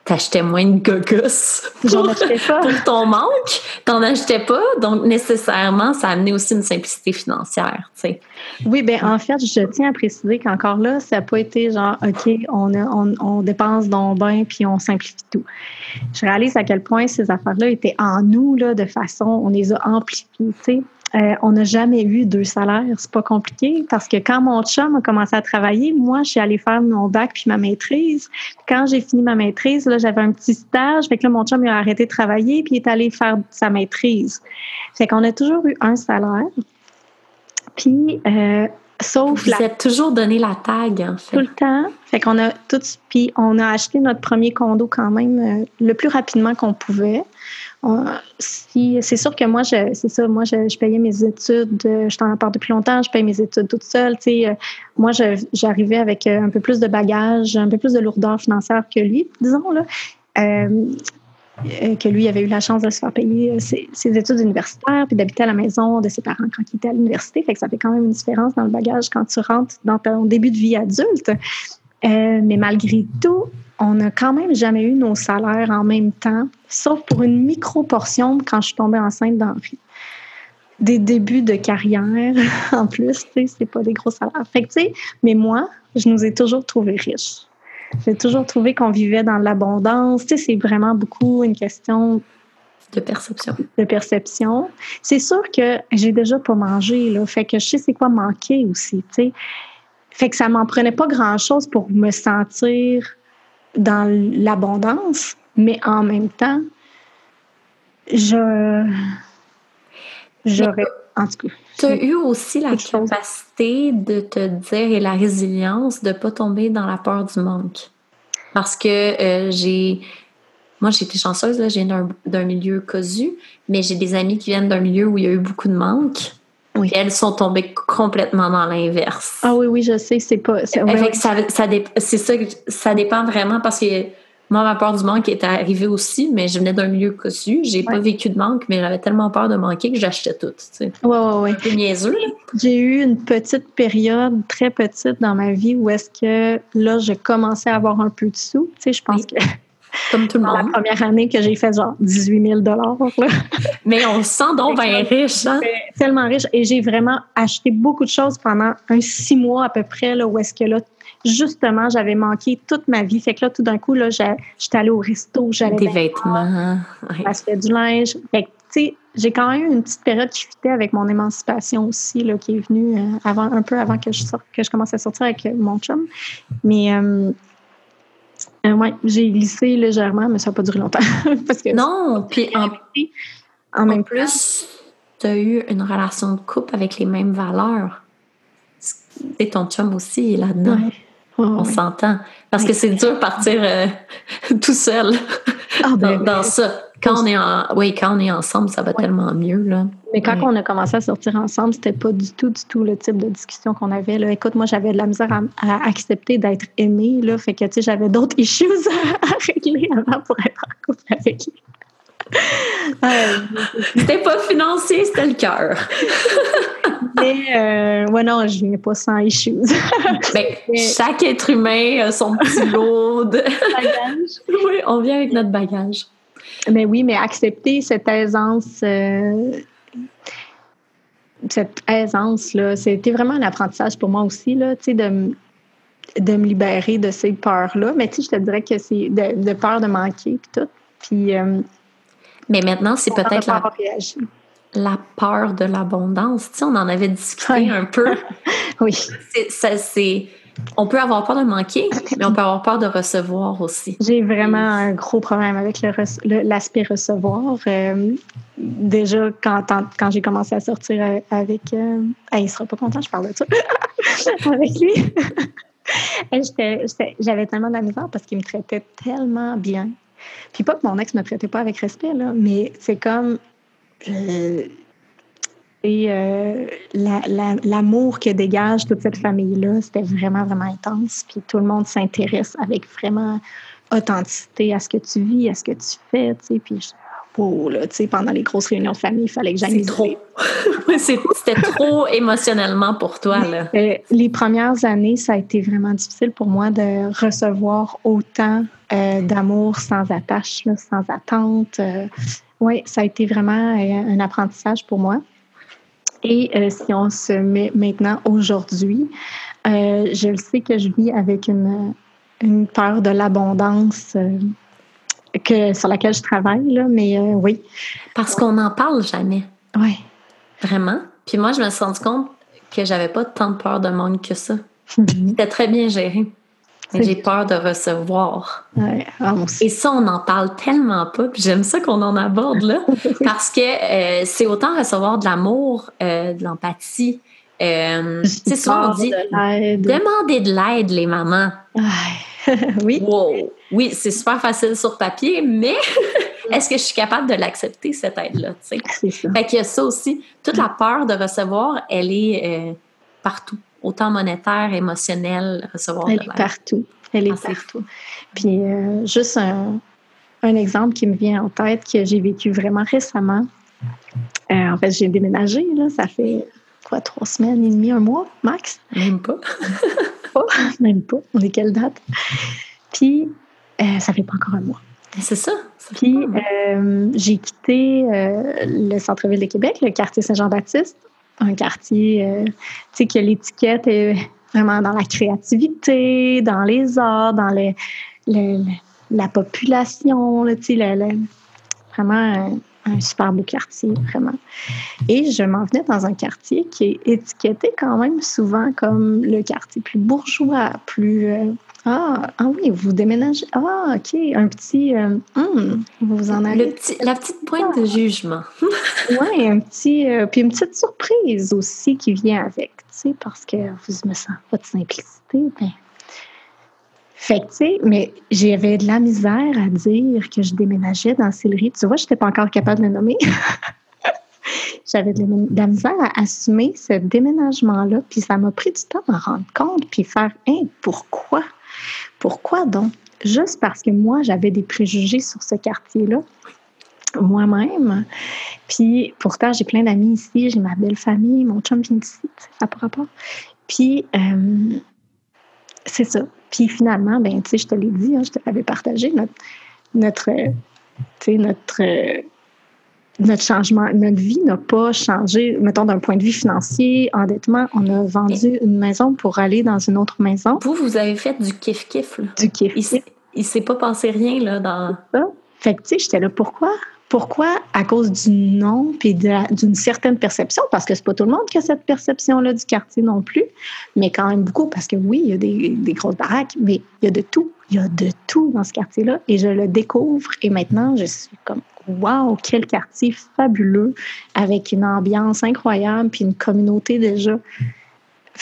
t'achetais moins de gogos pour, pas. pour ton manque, t'en achetais pas, donc nécessairement, ça a amené aussi une simplicité financière. Oui, bien en fait, je tiens à préciser qu'encore là, ça n'a pas été genre, OK, on, on, on dépense dans le bain puis on simplifie tout. Je réalise à quel point ces affaires-là étaient en nous là, de façon, on les a amplifiées. sais. Euh, on n'a jamais eu deux salaires. C'est pas compliqué parce que quand mon chum a commencé à travailler, moi, je suis allée faire mon bac puis ma maîtrise. Quand j'ai fini ma maîtrise, là, j'avais un petit stage. Fait que là, mon chum il a arrêté de travailler puis il est allé faire sa maîtrise. Fait qu'on a toujours eu un salaire. Puis, euh, sauf Vous êtes toujours donné la tag, en fait. tout le temps. Fait qu'on a tout, puis on a acheté notre premier condo quand même euh, le plus rapidement qu'on pouvait. Si, c'est sûr que moi, c'est ça, moi, je, je payais mes études, euh, je t'en parle depuis longtemps, je paye mes études toute seule. Euh, moi, j'arrivais avec euh, un peu plus de bagages, un peu plus de lourdeur financière que lui, disons, que lui avait eu la chance de se faire payer ses, études universitaires, puis d'habiter à la maison de ses parents quand il était à l'université. Fait ça fait quand même une différence dans le bagage quand tu rentres dans ton début de vie adulte. Mais malgré tout, on n'a quand même jamais eu nos salaires en même temps, sauf pour une micro-portion quand je suis tombée enceinte d'Henri. Des débuts de carrière, en plus, tu sais, c'est pas des gros salaires. Fait que, tu sais, mais moi, je nous ai toujours trouvés riches. J'ai toujours trouvé qu'on vivait dans l'abondance. Tu sais, c'est vraiment beaucoup une question De perception. de perception. C'est sûr que j'ai déjà pas mangé, là. Fait que je sais c'est quoi manquer aussi, tu sais. Fait que ça m'en prenait pas grand-chose pour me sentir dans l'abondance, mais en même temps, je... J'aurais... En tout cas... Tu as eu aussi la chose. capacité de te dire et la résilience de ne pas tomber dans la peur du manque. Parce que euh, j'ai. Moi, j'ai été chanceuse, là, j'ai d'un d'un milieu cosu, mais j'ai des amis qui viennent d'un milieu où il y a eu beaucoup de manque. Oui. Elles sont tombées complètement dans l'inverse. Ah oui, oui, je sais, c'est pas... c'est- ouais, que ça, ça ça, ça dépend vraiment parce que moi, ma peur du manque est arrivée aussi, mais je venais d'un milieu cosu. J'ai pas vécu de manque, mais j'avais tellement peur de manquer que j'achetais tout. tu sais. ouais, ouais, ouais. Niaiseux. J'ai eu une petite période, très petite dans ma vie, où est-ce que là, je commençais à avoir un peu de sous. Tu sais, je pense Oui. que Comme tout le dans la monde. première année que j'ai fait genre 18 000 là. Mais on se sent donc bien riche, hein? tellement riche et j'ai vraiment acheté beaucoup de choses pendant un six mois à peu près là où est-ce que là justement j'avais manqué toute ma vie fait que là tout d'un coup là j'étais allée au resto j'allais Des vêtements. ouais. acheter du linge fait que tu sais j'ai quand même eu une petite période qui fitait avec mon émancipation aussi là qui est venue euh, avant un peu avant que je sorte que je commence à sortir avec mon chum mais euh, euh, ouais, j'ai glissé légèrement, mais ça n'a pas duré longtemps. Parce que Non, puis en, même temps, plus, tu as eu une relation de couple avec les mêmes valeurs. Et ton chum aussi est là-dedans. ouais. On ouais. s'entend. Parce Ouais. que c'est dur de partir euh, tout seul Ah, dans, ben, dans ça. Quand on, est en, oui, quand on est ensemble, ça va Ouais. tellement mieux. Là. Mais quand Ouais. on a commencé à sortir ensemble, c'était pas du tout, du tout le type de discussion qu'on avait. Là. Écoute, moi, j'avais de la misère à, à accepter d'être aimée. Là, fait que, tu sais, j'avais d'autres issues à régler avant pour être en couple avec lui. Euh, C'était pas financier, c'était le cœur. mais, euh, ouais, non, je viens pas sans issues. Ben, chaque être humain a son petit lot de. oui, on vient avec notre bagage. Mais oui, mais accepter cette aisance, euh, cette aisance-là, c'était vraiment un apprentissage pour moi aussi, là, tu sais, de, de me libérer de ces peurs-là. Mais tu sais, je te dirais que c'est de, de peur de manquer, puis tout. Puis, euh, Mais maintenant, c'est peut-être la, la peur de l'abondance. Tu sais, on en avait discuté un peu. Oui. C'est- ça, c'est- on peut avoir peur de manquer, mais on peut avoir peur de recevoir aussi. J'ai vraiment un gros problème avec l'aspect recevoir. Euh, déjà, quand, quand j'ai commencé à sortir euh, avec... Euh, hey, il sera pas content, je parle de ça. avec lui. J'avais tellement de la misère parce qu'il me traitait tellement bien. Puis pas que mon ex me traitait pas avec respect, là, mais c'est comme... euh, et euh, la- la- l'amour que dégage toute cette famille-là, c'était vraiment, vraiment intense. Puis tout le monde s'intéresse avec vraiment authenticité à ce que tu vis, à ce que tu fais, tu sais. Puis, je- wow, là, tu sais, pendant les grosses réunions de famille, il fallait que j'aille C'est trop. C'était trop émotionnellement pour toi, là. Euh, les premières années, ça a été vraiment difficile pour moi de recevoir autant euh, d'amour sans attache, là, sans attente. oui, ça a été vraiment un apprentissage pour moi. Et euh, si on se met maintenant aujourd'hui, euh, je le sais que je vis avec une, une peur de l'abondance euh, que, sur laquelle je travaille, là, mais oui. Parce qu'on n'en parle jamais. Ouais. Vraiment. Puis moi, je me suis rendu compte que j'avais pas tant de peur de manque que ça. C'était très bien géré. J'ai peur de recevoir. Ouais, ah. Et ça, on n'en parle tellement pas. Puis j'aime ça qu'on en aborde là. parce que euh, c'est autant recevoir de l'amour, euh, de l'empathie. Euh, c'est souvent on dit De l'aide. demander de l'aide, les mamans. Oui. Wow! Oui, c'est super facile sur papier, mais est-ce que je suis capable de l'accepter, cette aide-là? C'est ça. Fait qu'il y a ça aussi. Toute la peur de recevoir, elle est euh, partout. Autant monétaire, émotionnelle, recevoir Elle de l'aide. partout. Elle est Ah, partout. Puis euh, juste un, un exemple qui me vient en tête que j'ai vécu vraiment récemment. Euh, en fait, j'ai déménagé, là, ça fait quoi, trois semaines et demie, un mois, max? Même pas. Pas, même pas. On est quelle date? Puis, euh, ça fait pas encore un mois. C'est ça. Puis, euh, j'ai quitté le centre-ville de Québec, le quartier Saint-Jean-Baptiste, un quartier, euh, tu sais, que l'étiquette est vraiment dans la créativité, dans les arts, dans le- le- la population, tu sais, le- vraiment un, un super beau quartier, vraiment. Et je m'en venais dans un quartier qui est étiqueté quand même souvent comme le quartier plus bourgeois, plus... euh, ah, ah oui, vous déménagez. Ah, OK, un petit... euh, hum, vous en petit, la petite pointe de jugement. Oui, un petit... euh, puis une petite surprise aussi qui vient avec, tu sais, parce que vous me sens pas de simplicité, ben... Fait que, tu sais, mais j'avais de la misère à dire que je déménageais dans Sillery. Tu vois, je n'étais pas encore capable de le nommer. J'avais de la- misère à assumer ce déménagement-là, puis ça m'a pris du temps de m'en rendre compte, puis faire Hein, pourquoi? Pourquoi donc? Juste parce que moi, j'avais des préjugés sur ce quartier-là, moi-même. Puis pourtant, j'ai plein d'amis ici, j'ai ma belle famille, mon chum vient d'ici, ça par rapport. Puis, euh, c'est ça. Puis finalement, ben, tu sais, je te l'ai dit, hein, je te partagé, notre, notre, notre changement, notre vie n'a pas changé, mettons, d'un point de vue financier, endettement. On a vendu une maison pour aller dans une autre maison. Vous, vous avez fait du kiff-kiff. là. Du kiff. Il s'est- il s'est pas passé rien là, dans. ça. Fait que, tu sais, j'étais là, pourquoi? Pourquoi? À cause du nom puis d'une certaine perception, parce que c'est pas tout le monde qui a cette perception-là du quartier non plus, mais quand même beaucoup, parce que oui, il y a des, des grosses baraques, mais il y a de tout. Il y a de tout dans ce quartier-là et je le découvre et maintenant, je suis comme, wow, quel quartier fabuleux avec une ambiance incroyable puis une communauté déjà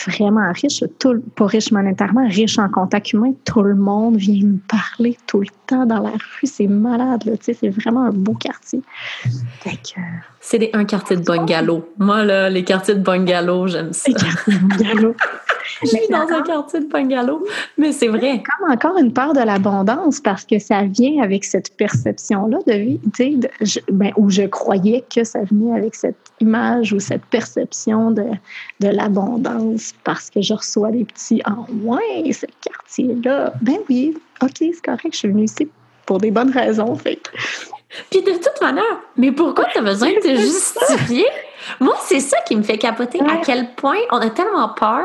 vraiment riche, tout, pas riche monétairement, riche en contact humain. Tout le monde vient me parler tout le temps dans la rue. C'est malade, là. Tu sais, c'est vraiment un beau quartier. Que, C'est un quartier de bungalow. Moi, là, les quartiers de bungalow, j'aime ça. c'est quartier bungalow. Je suis dans un quartier de bungalow, mais c'est vrai. comme encore une part de l'abondance parce que ça vient avec cette perception-là de vie, tu sais, de- je- ben, où je croyais que ça venait avec cette image ou cette perception de, de l'abondance parce que je reçois des petits Ah, ouais, ce quartier-là. Ben oui, OK, c'est correct, je suis venue ici pour des bonnes raisons. Fait que- Puis de toute manière, mais pourquoi tu as besoin de te justifier? Moi, c'est ça qui me fait capoter. À quel point on a tellement peur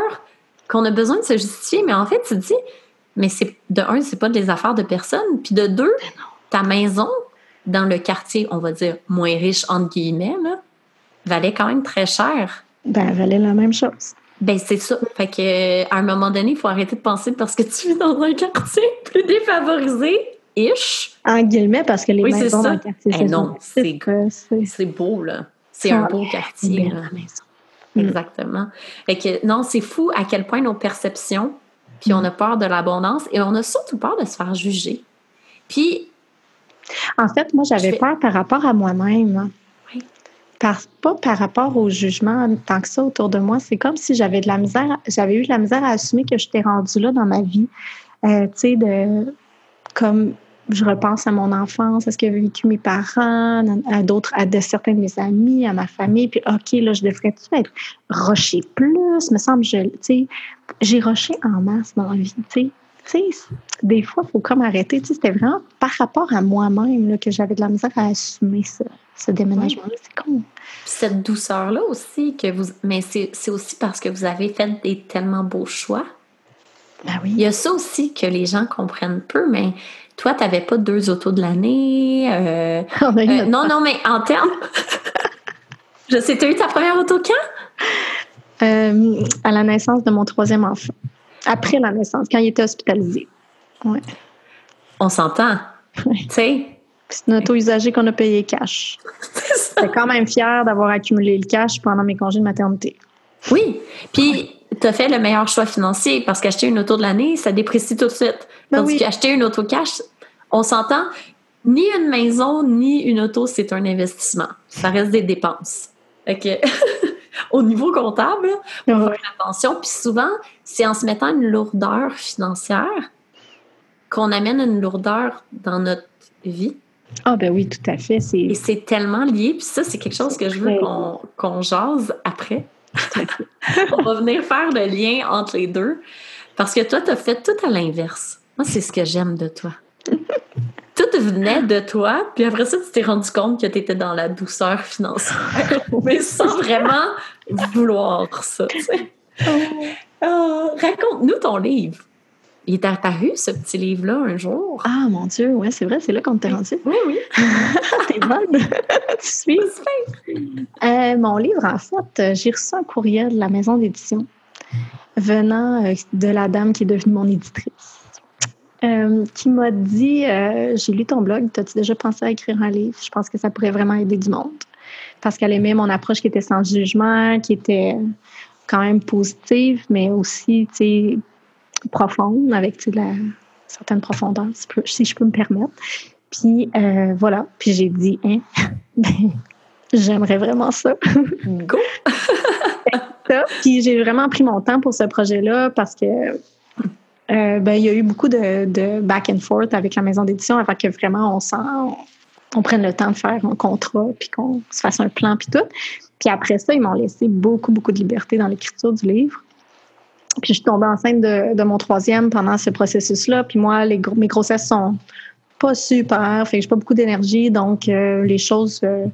qu'on a besoin de se justifier. Mais en fait, tu te dis, mais c'est de un, c'est pas des affaires de personne. Puis de deux, ta maison dans le quartier, on va dire moins riche, entre guillemets, là, valait quand même très cher. Ben, elle valait la même chose. Ben, c'est ça. Fait que, à un moment donné, il faut arrêter de penser parce que tu vis dans un quartier plus défavorisé, ish. En guillemets, parce que les Oui, maisons dans le quartier, Eh c'est non, c'est beau, là. C'est un a beau quartier. là. maison. Mm. Exactement. Fait que, non, c'est fou à quel point nos perceptions, puis on a peur de l'abondance et on a surtout peur de se faire juger. Puis, En fait, moi, j'avais fais- peur par rapport à moi-même. Oui. Par, pas par rapport au jugement tant que ça autour de moi. C'est comme si j'avais de la misère, j'avais eu de la misère à assumer que j'étais rendue là dans ma vie. Euh, tu sais, de comme je repense à mon enfance, à ce qu'avaient vécu mes parents, à d'autres, à de certains de mes amis, à ma famille, puis OK, là, je devrais-tu être rocher plus? Me semble, je, tu sais, j'ai roché en masse dans la vie, tu sais. Tu sais, des fois, il faut comme arrêter. Tu sais, c'était vraiment par rapport à moi-même que j'avais de la misère à assumer ce, ce déménagement-là. C'est con. cette douceur-là aussi, que vous. Mais c'est aussi parce que vous avez fait des tellement beaux choix. Ben Il oui. y a ça aussi que les gens comprennent peu, mais toi, tu n'avais pas deux autos de l'année. euh, Euh, non, non, mais en termes. Je sais, tu as eu ta première auto quand? Euh, à la naissance de mon troisième enfant. Après la naissance, quand il était hospitalisé. Ouais. On s'entend. Ouais. Tu sais, C'est une auto usagée qu'on a payé cash. J'étais quand même fière d'avoir accumulé le cash pendant mes congés de maternité. Oui. Puis, tu as fait le meilleur choix financier parce qu'acheter une auto de l'année, ça déprécie tout de suite. Ben Tandis oui. qu'acheter une auto cash, on s'entend, ni une maison, ni une auto, c'est un investissement. Ça reste des dépenses. Que, au niveau comptable, on Ouais. fait attention. Puis souvent, c'est en se mettant une lourdeur financière qu'on amène une lourdeur dans notre vie. Ah ben oui, tout à fait. C'est Et c'est tellement lié. Puis ça, c'est quelque chose que je veux qu'on jase après. On va venir faire le lien entre les deux. Parce que toi, tu as fait tout à l'inverse. Moi, c'est ce que j'aime de toi. Tout venait de toi, puis après ça, tu t'es rendu compte que tu étais dans la douceur financière, mais sans vraiment vouloir ça. tu sais. Ah, Raconte-nous ton livre. Il est apparu, ce petit livre-là, un jour. Ah mon Dieu, ouais, c'est vrai, c'est là qu'on t'est rendu. Oui, oui. T'es bonne. tu suis. Euh, mon livre, en fait, euh, j'ai reçu un courriel de la maison d'édition venant euh, de la dame qui est devenue mon éditrice. Euh, qui m'a dit euh, J'ai lu ton blog, as-tu déjà pensé à écrire un livre? Je pense que ça pourrait vraiment aider du monde. Parce qu'elle aimait mon approche qui était sans jugement, qui était quand même positive, mais aussi profonde, avec de la certaine profondeur, si je peux me permettre. Puis euh, voilà, puis j'ai dit Hein, ben, j'aimerais vraiment ça. Go! ça. Puis j'ai vraiment pris mon temps pour ce projet-là parce que euh, ben, il y a eu beaucoup de, back and forth avec la maison d'édition avant que vraiment on on prenne le temps de faire un contrat puis qu'on se fasse un plan puis tout. Puis après ça, ils m'ont laissé beaucoup, beaucoup de liberté dans l'écriture du livre. Puis je suis tombée enceinte de, mon troisième pendant ce processus-là. Puis moi, mes grossesses sont pas super, fait que j'ai pas beaucoup d'énergie, donc euh, les choses euh,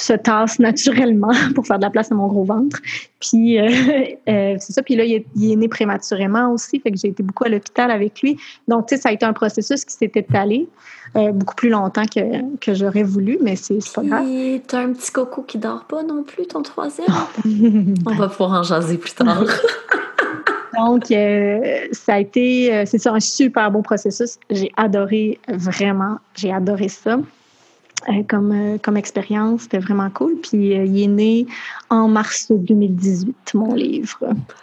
se tassent naturellement pour faire de la place à mon gros ventre. Puis euh, euh, c'est ça. Puis là, il est, il est né prématurément aussi, fait que j'ai été beaucoup à l'hôpital avec lui. Donc, tu sais, ça a été un processus qui s'est étalé euh, beaucoup plus longtemps que, que j'aurais voulu, mais c'est pas grave. Puis t'as un petit coco qui dort pas non plus, ton troisième? On va pouvoir en jaser plus tard. Donc, euh, ça a été, euh, c'est ça, un super beau processus. J'ai adoré, vraiment, j'ai adoré ça. Euh, comme, euh, comme expérience, c'était vraiment cool. Puis euh, il est né en mars 2018, mon livre.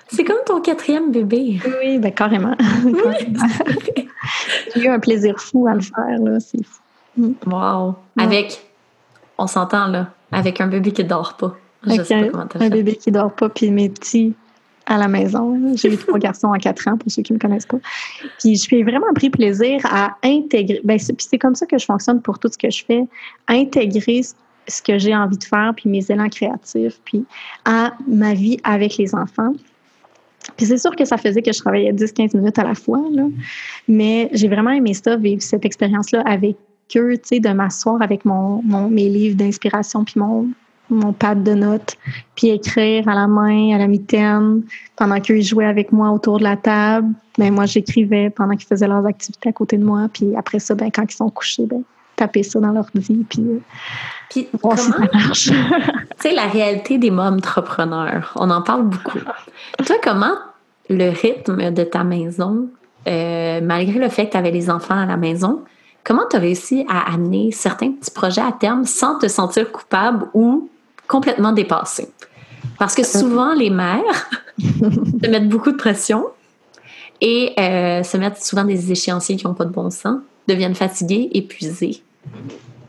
C'est comme ton quatrième bébé. Oui, ben carrément. J'ai eu un plaisir fou à le faire, là, c'est fou. Wow. Avec, on s'entend là, avec un bébé qui dort pas. Je Avec sais un, pas comment t'as un fait. bébé qui dort pas, puis mes petits à la maison. J'ai eu trois garçons à quatre ans, pour ceux qui ne me connaissent pas. Puis je fais vraiment pris plaisir à intégrer. Ben, c'est, puis c'est comme ça que je fonctionne pour tout ce que je fais. Intégrer ce- que j'ai envie de faire, puis mes élans créatifs, puis à ma vie avec les enfants. Puis c'est sûr que ça faisait que je travaillais 10-15 minutes à la fois, mais j'ai vraiment aimé ça, vivre cette expérience-là avec eux, tu sais, de m'asseoir avec mon, mon- mes livres d'inspiration, puis mon, mon pad de notes, puis écrire à la main, à la mitaine, pendant qu'eux ils jouaient avec moi autour de la table. Ben, moi, j'écrivais pendant qu'ils faisaient leurs activités à côté de moi. Puis après ça, ben, quand ils sont couchés, ben, taper ça dans l'ordi, puis euh, Puis voir si comment, ça marche. tu sais, la réalité des mômes entrepreneurs, on en parle beaucoup. Toi, comment le rythme de ta maison, euh, malgré le fait que tu avais les enfants à la maison, comment tu as réussi à amener certains petits projets à terme sans te sentir coupable ou complètement dépassé? Parce que souvent, les mères se mettent beaucoup de pression et euh, se mettent souvent des échéanciers qui n'ont pas de bon sens, deviennent fatiguées, épuisées.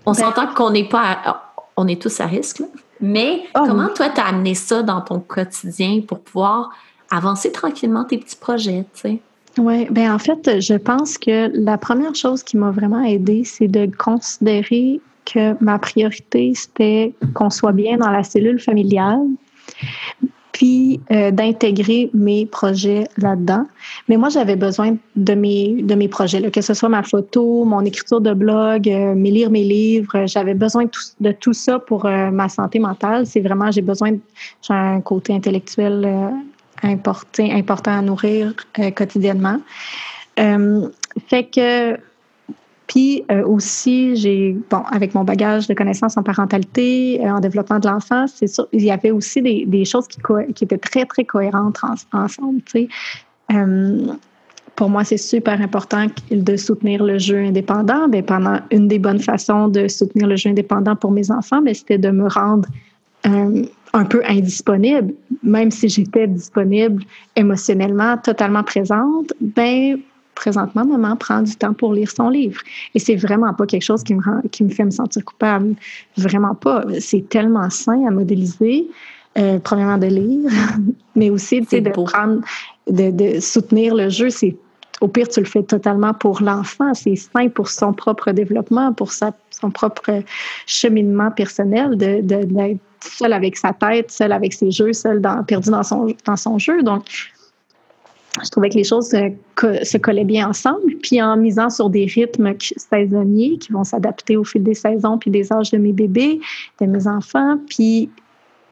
On Ben- s'entend qu'on n'est pas, à- on est tous à risque, là. mais Oh, comment oui. toi t'as amené ça dans ton quotidien pour pouvoir avancer tranquillement tes petits projets, tu sais? Oui, ben en fait, je pense que la première chose qui m'a vraiment aidée, c'est de considérer que ma priorité, c'était qu'on soit bien dans la cellule familiale, puis euh, d'intégrer mes projets là-dedans. Mais moi, j'avais besoin de mes, de mes projets, là, que ce soit ma photo, mon écriture de blog, euh, mes lire mes livres. J'avais besoin de tout, ça pour euh, ma santé mentale. C'est vraiment, j'ai besoin, j'ai un côté intellectuel important, important à nourrir quotidiennement. Fait que Puis euh, aussi, j'ai, bon, avec mon bagage de connaissances en parentalité, euh, en développement de l'enfant, c'est sûr, il y avait aussi des, des choses qui, qui, étaient très, très cohérentes ensemble. Tu sais. Euh, pour moi, c'est super important de soutenir le jeu indépendant. Bien, pendant une des bonnes façons de soutenir le jeu indépendant pour mes enfants, c'était de me rendre un peu indisponible, même si j'étais disponible émotionnellement, totalement présente. Ben, présentement, maman prend du temps pour lire son livre. Et c'est vraiment pas quelque chose qui me, rend, qui me fait me sentir coupable. Vraiment pas. C'est tellement sain à modéliser. Euh, premièrement, de lire, mais aussi de prendre, de, de, soutenir le jeu. C'est au pire, tu le fais totalement pour l'enfant. C'est sain pour son propre développement, pour sa, son propre cheminement personnel, d'être de, de, seul avec sa tête, seul avec ses jeux, seul dans, perdu dans son, dans son jeu. Donc, je trouvais que les choses se, collaient bien ensemble. Puis en misant sur des rythmes saisonniers qui vont s'adapter au fil des saisons puis des âges de mes bébés, de mes enfants. Puis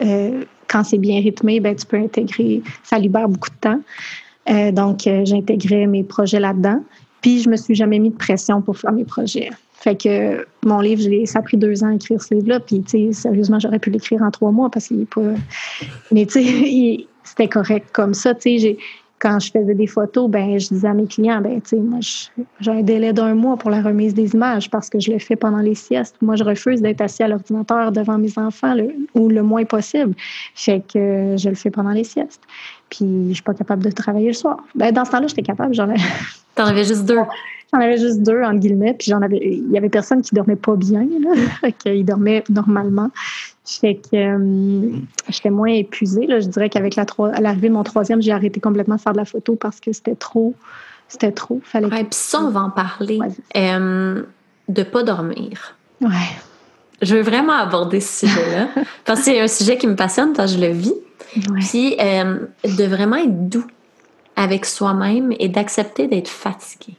euh, quand c'est bien rythmé, ben, tu peux intégrer, ça libère beaucoup de temps. Euh, donc, euh, j'intégrais mes projets là-dedans. Puis je me suis jamais mis de pression pour faire mes projets. Fait que mon livre, ça a pris deux ans à écrire ce livre-là. Puis, tu sais, sérieusement, j'aurais pu l'écrire en trois mois parce qu'il n'est pas. Mais, tu sais, c'était correct comme ça. Tu sais, quand je faisais des photos, ben je disais à mes clients, ben tu sais, moi j'ai un délai d'un mois pour la remise des images parce que je le fais pendant les siestes. Moi, je refuse d'être assis à l'ordinateur devant mes enfants ou le moins possible. Fait que je le fais pendant les siestes. Puis je suis pas capable de travailler le soir. Ben dans ce temps-là, j'étais capable. J'en T'en avais juste deux. J'en avais juste deux, entre guillemets, puis j'en avais, il y avait personne qui dormait pas bien, là. fait dormait normalement. Fait que euh, j'étais moins épuisée, là. Je dirais qu'avec la à l'arrivée de mon troisième, j'ai arrêté complètement de faire de la photo parce que c'était trop, c'était trop. Fallait puis ça, on va en parler. Euh, de pas dormir. Ouais. Je veux vraiment aborder ce sujet-là parce que c'est un sujet qui me passionne quand je le vis. Puis euh, de vraiment être doux avec soi-même et d'accepter d'être fatigué.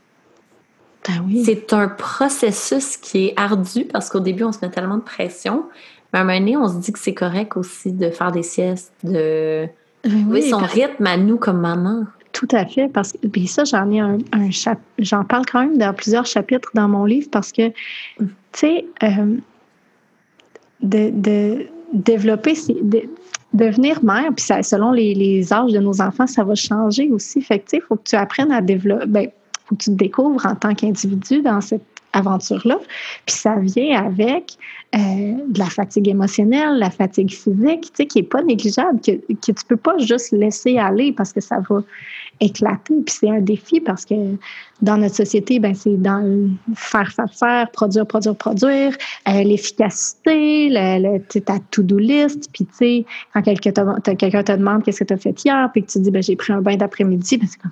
Ben oui. C'est un processus qui est ardu parce qu'au début, on se met tellement de pression. Mais à un moment donné, on se dit que c'est correct aussi de faire des siestes, de oui, son rythme à nous comme maman. Tout à fait, parce que puis ça, j'en ai un, un j'en parle quand même dans plusieurs chapitres dans mon livre parce que, tu sais, euh, de, de, développer, de, devenir mère, puis ça, selon les, les, âges de nos enfants, ça va changer aussi. Fait que, tu sais, il faut que tu apprennes à développer, ben, faut que tu te découvres en tant qu'individu dans cette aventure-là. Puis ça vient avec euh, de la fatigue émotionnelle, la fatigue physique, tu sais, qui n'est pas négligeable, que, que tu ne peux pas juste laisser aller parce que ça va éclater. Puis c'est un défi parce que dans notre société, ben c'est dans le faire, faire, faire, produire, produire, produire, euh, l'efficacité, le, le, ta to-do list. Puis tu sais, quand quelqu'un te, demande qu'est-ce que tu as fait hier, puis que tu dis, ben j'ai pris un bain d'après-midi, ben c'est comme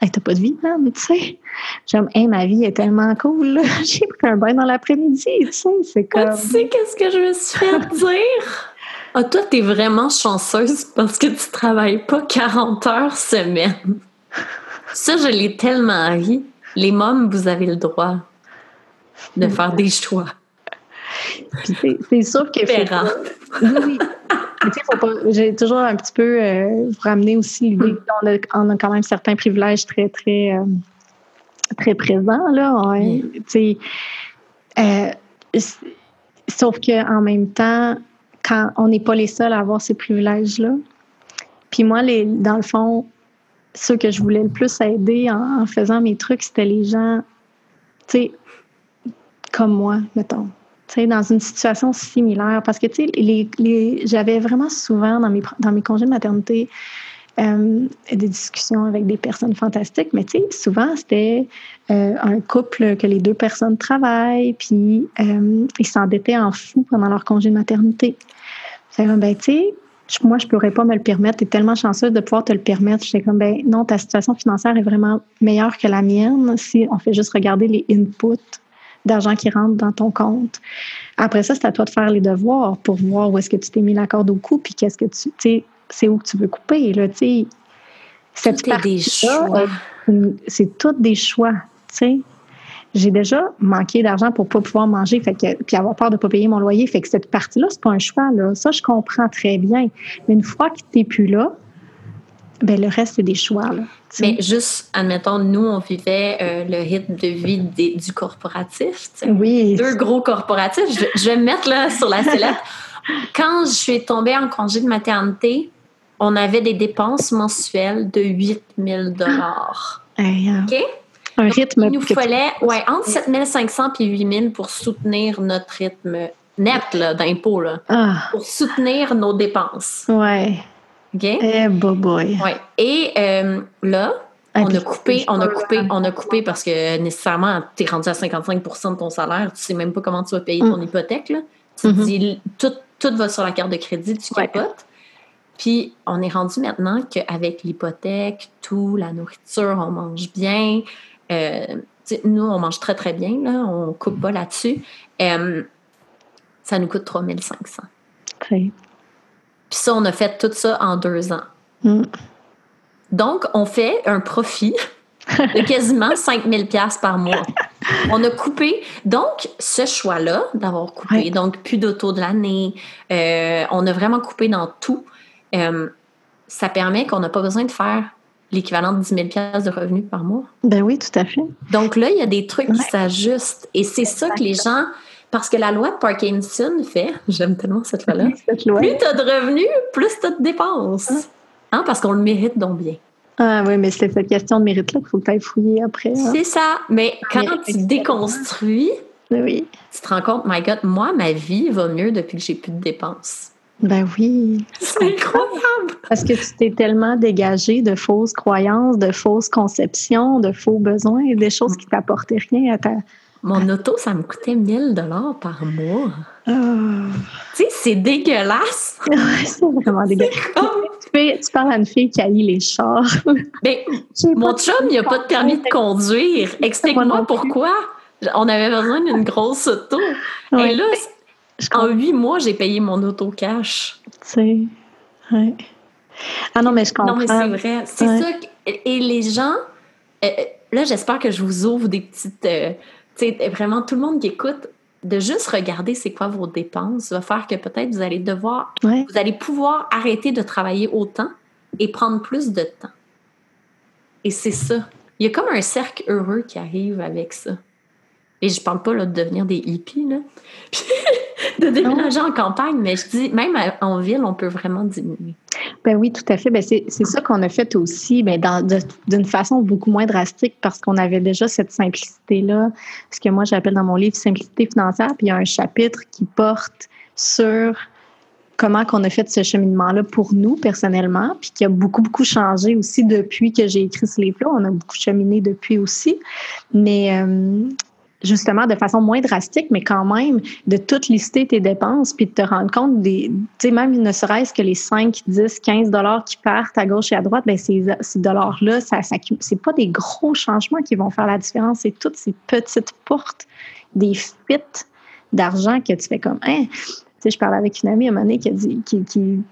Hey, t'as pas de vie, mais tu sais. J'aime, hey, ma vie est tellement cool, J'ai pris un bain dans l'après-midi, tu sais. C'est comme. Tu sais, qu'est-ce que je me suis fait dire? Ah, toi, t'es vraiment chanceuse parce que tu travailles pas 40 heures semaine. Ça, je l'ai tellement ri. Les mômes, vous avez le droit de faire des choix. C'est sûr que. Oui, j'ai toujours un petit peu euh, ramené aussi l'idée hmm. qu'on a, quand même certains privilèges très, très, euh, très présents. Là. Euh, sauf qu'en même temps, quand on n'est pas les seuls à avoir ces privilèges-là. Puis moi, les, dans le fond, ceux que je voulais le plus aider en, en faisant mes trucs, c'était les gens, tu sais, comme moi, mettons dans une situation similaire. Parce que, j'avais vraiment souvent dans mes, congés de maternité euh, des discussions avec des personnes fantastiques, mais souvent, c'était euh, un couple que les deux personnes travaillent, puis euh, ils s'endettaient en fou pendant leur congé de maternité. C'est comme, ben, tu moi, je ne pourrais pas me le permettre. Tu es tellement chanceuse de pouvoir te le permettre. J'étais comme, ben non, ta situation financière est vraiment meilleure que la mienne si on fait juste regarder les inputs d'argent qui rentre dans ton compte. Après ça, c'est à toi de faire les devoirs pour voir où est-ce que tu t'es mis la corde au cou, puis qu'est-ce que tu, sais, c'est où tu veux couper, là, tu sais. Cette des choix. C'est tout des choix, tu sais. J'ai déjà manqué d'argent pour pas pouvoir manger, fait que, puis avoir peur de pas payer mon loyer, fait que cette partie-là, c'est pas un choix, là. Ça, je comprends très bien. Mais une fois que tu n'es plus là, Ben, le reste, c'est des choix. Là, mais juste, admettons, nous, on vivait euh, le rythme de vie du corporatif. Oui. Deux gros corporatifs. Je, vais me mettre là sur la sellette. Quand je suis tombée en congé de maternité, on avait des dépenses mensuelles de 8 000 OK? Un rythme. il nous fallait ouais, entre 7 500 et 8 000 pour soutenir notre rythme net d'impôt, ah. pour soutenir nos dépenses. Ouais. OK? Eh, boy. Ouais. Et euh, là, on a coupé, on a coupé, on a coupé parce que nécessairement, tu es rendu à 55 de ton salaire, tu sais même pas comment tu vas payer ton mm. hypothèque. Là. Tu mm-hmm. dis, tout, tout va sur la carte de crédit, tu capotes. Puis on est rendu maintenant qu'avec l'hypothèque, tout, la nourriture, on mange bien. Euh, nous, on mange très, très bien, là, on coupe pas là-dessus. Euh, ça nous coûte 3500. Okay. Puis ça, on a fait tout ça en deux ans. Mm. Donc, on fait un profit de quasiment 5000 pièces par mois. On a coupé. Donc, ce choix-là d'avoir coupé, donc plus d'auto de l'année, euh, on a vraiment coupé dans tout. Euh, ça permet qu'on n'a pas besoin de faire l'équivalent de 10 000 pièces de revenus par mois. Ben oui, tout à fait. Donc là, il y a des trucs qui s'ajustent. Et c'est ça que les gens parce que la loi de Parkinson fait, j'aime tellement cette loi-là, plus tu as de revenus, plus tu as de dépenses. Ah. Hein, parce qu'on le mérite donc bien. Ah oui, mais c'est cette question de mérite-là qu'il faut que tu ailles fouiller après. Hein. C'est ça. Mais quand tu déconstruis, oui. tu te rends compte, my God, moi, ma vie va mieux depuis que j'ai plus de dépenses. Ben oui. C'est incroyable. Parce que tu t'es tellement dégagé de fausses croyances, de fausses conceptions, de faux besoins, des choses qui t'apportaient rien à ta, mon auto, ça me coûtait 1000 dollars par mois. Ah. Tu sais, c'est dégueulasse. c'est vraiment dégueulasse. Tu, parles à une fille qui a eu les chars. Ben, mon chum, il n'a pas de permis de conduire. Explique-moi pourquoi. On avait besoin d'une grosse auto. Et là, en huit mois, j'ai payé mon auto cash. Tu sais, ouais. Ah non, mais je comprends. Non, mais c'est vrai. C'est ça. Et les gens, euh, euh, là, j'espère que je vous ouvre des petites. Euh, c'est vraiment tout le monde qui écoute, de juste regarder c'est quoi vos dépenses va faire que peut-être vous allez devoir, vous allez pouvoir arrêter de travailler autant et prendre plus de temps. Et c'est ça. Il y a comme un cercle heureux qui arrive avec ça. Et je parle pas là, de devenir des hippies, là. de déménager en campagne, mais je dis, même en ville, on peut vraiment diminuer. Ben oui, tout à fait. Ben c'est ça qu'on a fait aussi, ben d'une façon beaucoup moins drastique parce qu'on avait déjà cette simplicité-là, ce que moi j'appelle dans mon livre simplicité financière, puis il y a un chapitre qui porte sur comment qu'on a fait ce cheminement-là pour nous personnellement, puis qui a beaucoup, beaucoup changé aussi depuis que j'ai écrit ce livre-là. On a beaucoup cheminé depuis aussi. Mais euh, justement de façon moins drastique, mais quand même de toutes lister tes dépenses puis de te rendre compte des, tu sais, même ne serait-ce que les 5, 10, 15 dollars qui partent à gauche et à droite, ben ces, ces dollars-là, ça, ça c'est pas des gros changements qui vont faire la différence, c'est toutes ces petites portes, des fuites d'argent que tu fais comme, hein, tu sais, je parlais avec une amie à un moment donné qui a dit, qui, qui,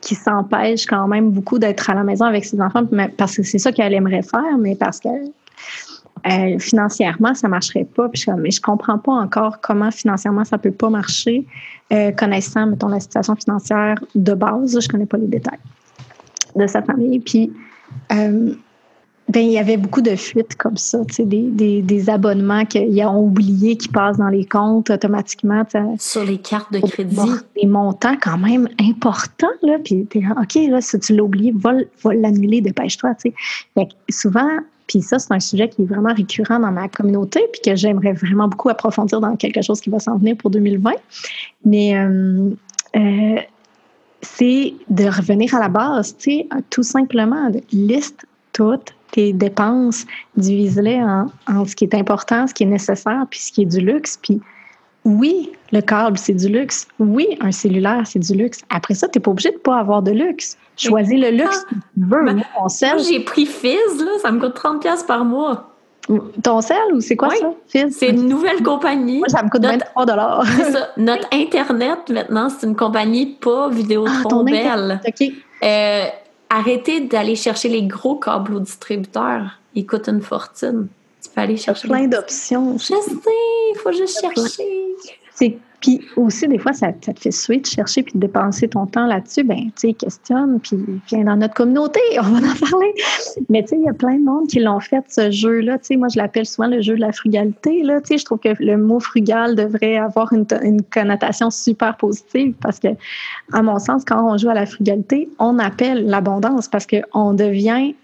qui s'empêche quand même beaucoup d'être à la maison avec ses enfants parce que c'est ça qu'elle aimerait faire, mais parce que euh, financièrement, ça marcherait pas. Puis je, mais je comprends pas encore comment financièrement ça peut pas marcher, euh, connaissant, mettons, la situation financière de base. Je connais pas les détails de sa famille. Puis, euh, ben, il y avait beaucoup de fuites comme ça, des, des, des abonnements qu'ils ont oubliés qui passent dans les comptes automatiquement. Sur les cartes de crédit. Des montants quand même importants. Là, puis OK, là, si tu l'as oublié, va, va l'annuler, dépêche-toi. Souvent, puis ça, c'est un sujet qui est vraiment récurrent dans ma communauté, puis que j'aimerais vraiment beaucoup approfondir dans quelque chose qui va s'en venir pour 2020. Mais euh, euh, c'est de revenir à la base, tu sais, tout simplement, liste toutes tes dépenses, divise-les en, en, ce qui est important, ce qui est nécessaire, puis ce qui est du luxe, puis oui, le câble, c'est du luxe. Oui, un cellulaire, c'est du luxe. Après ça, tu n'es pas obligé de ne pas avoir de luxe. Choisis le luxe que tu veux. Moi, j'ai pris Fizz, là, ça me coûte 30$ par mois. Ton sel ou c'est quoi ça? Fizz? C'est une nouvelle compagnie. Moi, ça me coûte Notre, 23 C'est ça. Notre Internet, maintenant, c'est une compagnie pas Vidéotron ah, belle. OK. Euh, arrêtez d'aller chercher les gros câbles aux distributeurs. Ils coûtent une fortune. Tu peux aller chercher. plein d'options. Je sais, il faut juste chercher. Puis aussi, des fois, ça, te fait switch, chercher puis dépenser ton temps là-dessus. Ben, tu sais, questionne, puis viens dans notre communauté, on va en parler. Mais tu sais, il y a plein de monde qui l'ont fait, ce jeu-là. Tu sais, moi, je l'appelle souvent le jeu de la frugalité. Là. Tu sais, je trouve que le mot frugal devrait avoir une, une connotation super positive parce que, à mon sens, quand on joue à la frugalité, on appelle l'abondance parce qu'on devient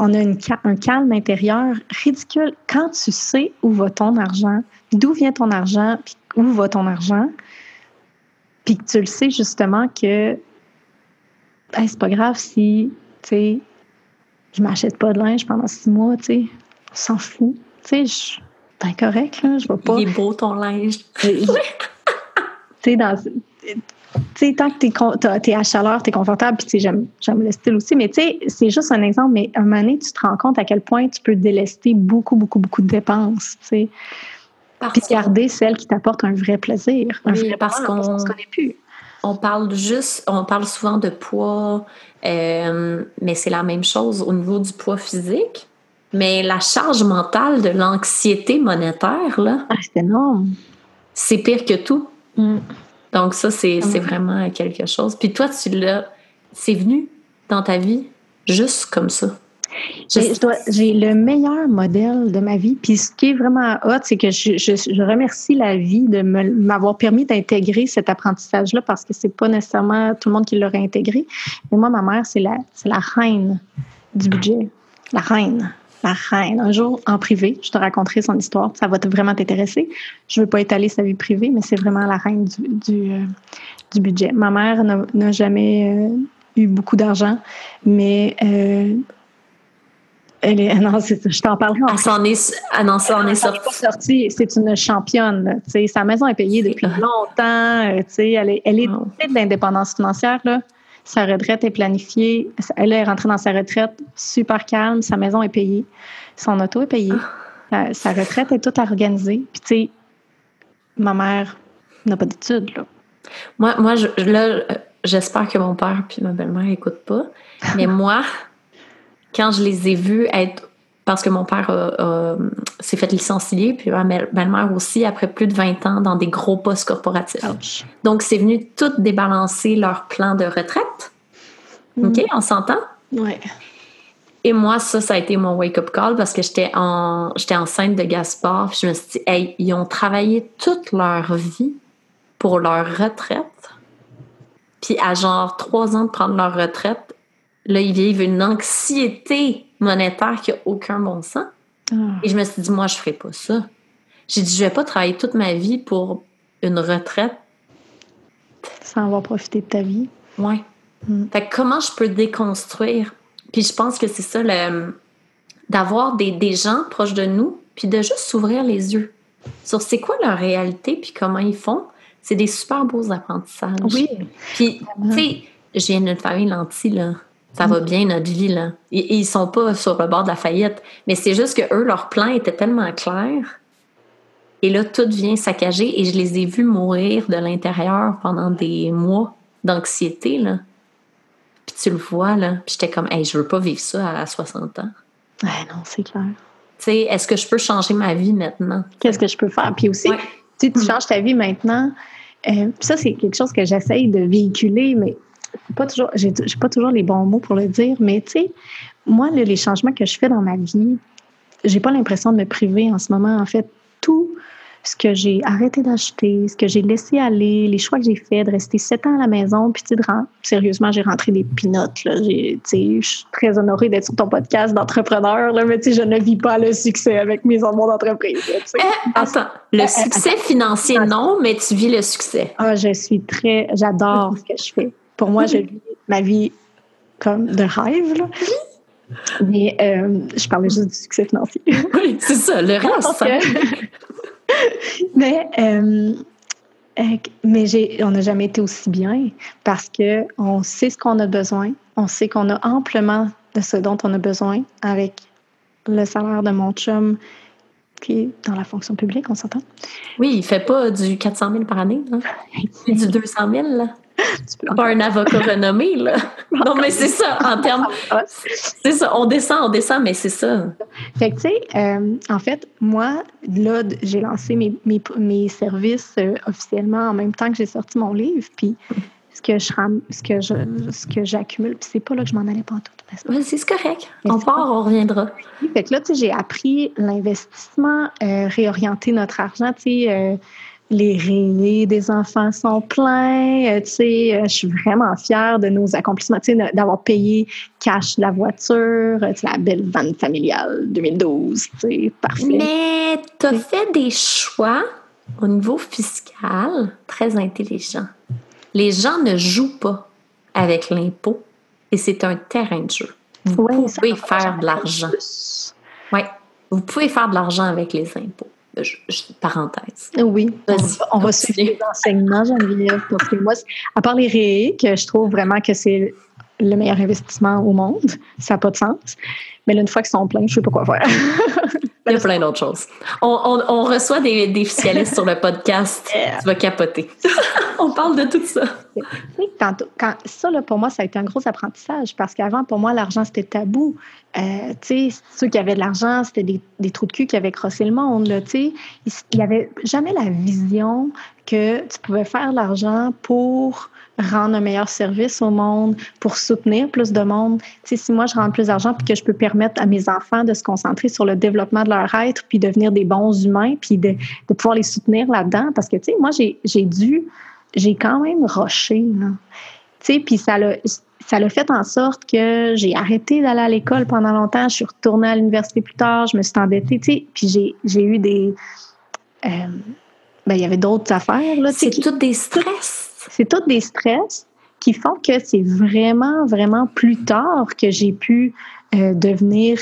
on a une, un calme intérieur ridicule. Quand tu sais où va ton argent, d'où vient ton argent, puis où va ton argent, puis que tu le sais justement que ben, c'est pas grave si, tu sais, je m'achète pas de linge pendant six mois, tu sais, on s'en fout. Tu sais, ben correct, là, je vais pas. Il est beau ton linge. tu sais, dans tu sais, tant que tu es, à chaleur, tu es confortable, puis j'aime, j'aime le style aussi, mais tu sais, c'est juste un exemple, mais à un moment donné, tu te rends compte à quel point tu peux délester beaucoup, beaucoup, beaucoup de dépenses, tu sais. Puis garder celles qui t'apportent un vrai plaisir. Un oui, parce qu'on ne connaît plus. On parle juste, on parle souvent de poids, euh, mais c'est la même chose au niveau du poids physique. Mais la charge mentale de l'anxiété monétaire, là. Ah, c'est énorme. C'est pire que tout. Mm. Donc, ça, c'est vraiment quelque chose. Puis toi, tu l'as. C'est venu dans ta vie juste comme ça? J'ai le meilleur modèle de ma vie. Puis ce qui est vraiment hot, c'est que je, je, remercie la vie de m'avoir permis d'intégrer cet apprentissage-là parce que c'est pas nécessairement tout le monde qui l'aurait intégré. Mais moi, ma mère, c'est la, la reine du budget. La reine la reine. Un jour, en privé, je te raconterai son histoire. Ça va vraiment t'intéresser. Je ne veux pas étaler sa vie privée, mais c'est vraiment la reine du, du, euh, budget. Ma mère n'a jamais euh, eu beaucoup d'argent, mais euh, elle est, non, je t'en parlerai. Elle s'en est, ah non, ça en est sortie. C'est une championne. sa maison est payée depuis longtemps. elle est, elle est d'indépendance financière. Là. Sa retraite est planifiée. Elle est rentrée dans sa retraite super calme. Sa maison est payée. Son auto est payée. Ah. Sa, retraite est toute organisée. Puis, tu sais, ma mère n'a pas d'études, là. Moi, moi là, j'espère que mon père puis ma belle-mère n'écoutent pas. Mais moi, quand je les ai vus être parce que mon père s'est fait licencier, puis ma belle-mère aussi, après plus de 20 ans dans des gros postes corporatifs. Donc, c'est venu tout débalancer leur plan de retraite. Mm. OK, on s'entend? Oui. Et moi, ça, ça a été mon wake-up call parce que j'étais en, j'étais enceinte de Gaspard. Puis je me suis dit, hey, ils ont travaillé toute leur vie pour leur retraite. Puis à genre trois ans de prendre leur retraite, là, ils vivent une anxiété monétaire qui n'a aucun bon sens. Ah. Et je me suis dit, moi, je ne ferai pas ça. J'ai dit, je ne vais pas travailler toute ma vie pour une retraite. Sans avoir profité de ta vie. Oui. Hmm. Fait comment je peux déconstruire? Puis je pense que c'est ça, d'avoir des, des, gens proches de nous, puis de juste s'ouvrir les yeux sur c'est quoi leur réalité, puis comment ils font. C'est des super beaux apprentissages. Oui. Puis, tu sais, j'ai une famille lentille, là ça va bien notre vie là. Et, ils sont pas sur le bord de la faillite, mais c'est juste que eux leur plan était tellement clair. Et là tout vient saccager et je les ai vus mourir de l'intérieur pendant des mois d'anxiété là. Puis tu le vois là, puis j'étais comme hey, je veux pas vivre ça à 60 ans. Ouais, non, c'est clair. Tu sais, est-ce que je peux changer ma vie maintenant? Qu'est-ce que je peux faire? Puis aussi, tu changes ta vie maintenant. Euh, ça c'est quelque chose que j'essaye de véhiculer mais pas toujours, j'ai, pas toujours les bons mots pour le dire, mais tu sais, moi, les changements que je fais dans ma vie, j'ai pas l'impression de me priver en ce moment. En fait, tout ce que j'ai arrêté d'acheter, ce que j'ai laissé aller, les choix que j'ai faits, de rester sept ans à la maison, puis tu sais, sérieusement, j'ai rentré des pinottes. Je suis très honorée d'être sur ton podcast d'entrepreneur, là, mais tu sais, je ne vis pas le succès avec mes amours d'entreprise. Eh, attends, le succès financier, non, mais tu vis le succès. Ah, je suis très, j'adore ce que je fais. Pour moi, je vis ma vie comme de rêve. Là. Mais euh, je parlais juste du succès financier. Oui, c'est ça, le reste. mais euh, mais on n'a jamais été aussi bien parce qu'on sait ce qu'on a besoin, on sait qu'on a amplement de ce dont on a besoin avec le salaire de mon chum qui est dans la fonction publique, on s'entend? Oui, il fait pas du 400 000 par année, là. du 200 000, là. pas un avocat renommé, là. Non, mais c'est ça, en termes. C'est ça, on descend, on descend, mais c'est ça. Fait que, tu sais, euh, en fait, moi, là, j'ai lancé mes, mes, mes services euh, officiellement en même temps que j'ai sorti mon livre. Puis, ce que je ce que je ce que j'accumule puis c'est pas là que je m'en allais pas? Tout c'est correct on part on reviendra fait que là tu sais j'ai appris l'investissement euh, réorienter notre argent tu sais euh, les rêves des enfants sont pleins. Euh, tu sais, je suis vraiment fière de nos accomplissements, tu sais, d'avoir payé cash la voiture, la belle vanne familiale 2012, tu sais, parfait. Mais tu as fait des choix au niveau fiscal très intelligents. Les gens ne jouent pas avec l'impôt et c'est un terrain de jeu. Vous pouvez faire de l'argent. Oui, vous pouvez faire de l'argent avec les impôts. Parenthèse. Oui, on va, suivre les enseignements, Geneviève, parce que moi, à part les ré, que je trouve vraiment que c'est le meilleur investissement au monde, ça n'a pas de sens. Mais là, une fois qu'ils sont pleins, je ne sais pas quoi faire. Il y a plein d'autres choses. On, reçoit des, des fiscalistes sur le podcast. Tu vas capoter. on parle de tout ça. Oui, tantôt, quand, ça, là, pour moi, ça a été un gros apprentissage parce qu'avant, pour moi, l'argent, c'était tabou. Euh, tu sais, ceux qui avaient de l'argent, c'était des, des, trous de cul qui avaient crossé le monde. Là, il n'y avait jamais la vision que tu pouvais faire l'argent pour rendre un meilleur service au monde, pour soutenir plus de monde. Tu sais, si moi, je rends plus d'argent puis que je peux permettre à mes enfants de se concentrer sur le développement de leur être puis devenir des bons humains puis de, de pouvoir les soutenir là-dedans. Parce que, tu sais, moi, j'ai dû, j'ai quand même rushé. Tu sais, puis ça l'a ça l'a fait en sorte que j'ai arrêté d'aller à l'école pendant longtemps. Je suis retournée à l'université plus tard. Je me suis endettée, tu sais. Puis j'ai eu des... Euh, ben, il y avait d'autres affaires. C'est tout des stress c'est tous des stress qui font que c'est vraiment, vraiment plus tard que j'ai pu euh, devenir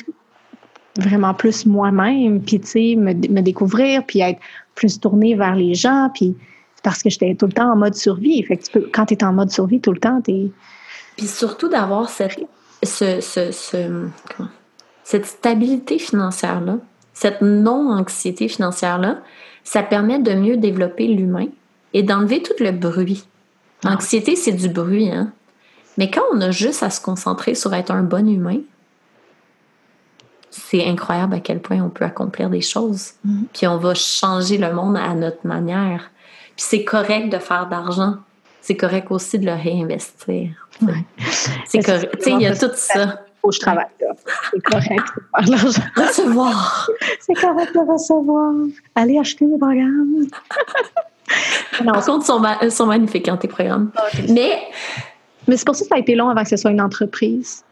vraiment plus moi-même, puis, tu sais, me, découvrir, puis être plus tournée vers les gens, puis parce que j'étais tout le temps en mode survie. Fait que quand tu es en mode survie tout le temps, tu es... Puis surtout d'avoir cette, ce, cette stabilité financière-là, cette non-anxiété financière-là, ça permet de mieux développer l'humain et d'enlever tout le bruit. Ah. L'anxiété, c'est du bruit, hein? Mais quand on a juste à se concentrer sur être un bon humain, c'est incroyable à quel point on peut accomplir des choses. Mm-hmm. Puis on va changer le monde à notre manière. Puis c'est correct de faire d'argent. C'est correct aussi de le réinvestir. C'est correct. Tu sais, il y a tout ça. Faut que je travaille là. C'est correct de faire de l'argent. Recevoir. C'est correct de recevoir. Aller acheter des programmes. Par contre, sont, sont magnifiques, hein, tes programmes. Ah, mais, mais c'est pour ça que ça a été long avant que ce soit une entreprise.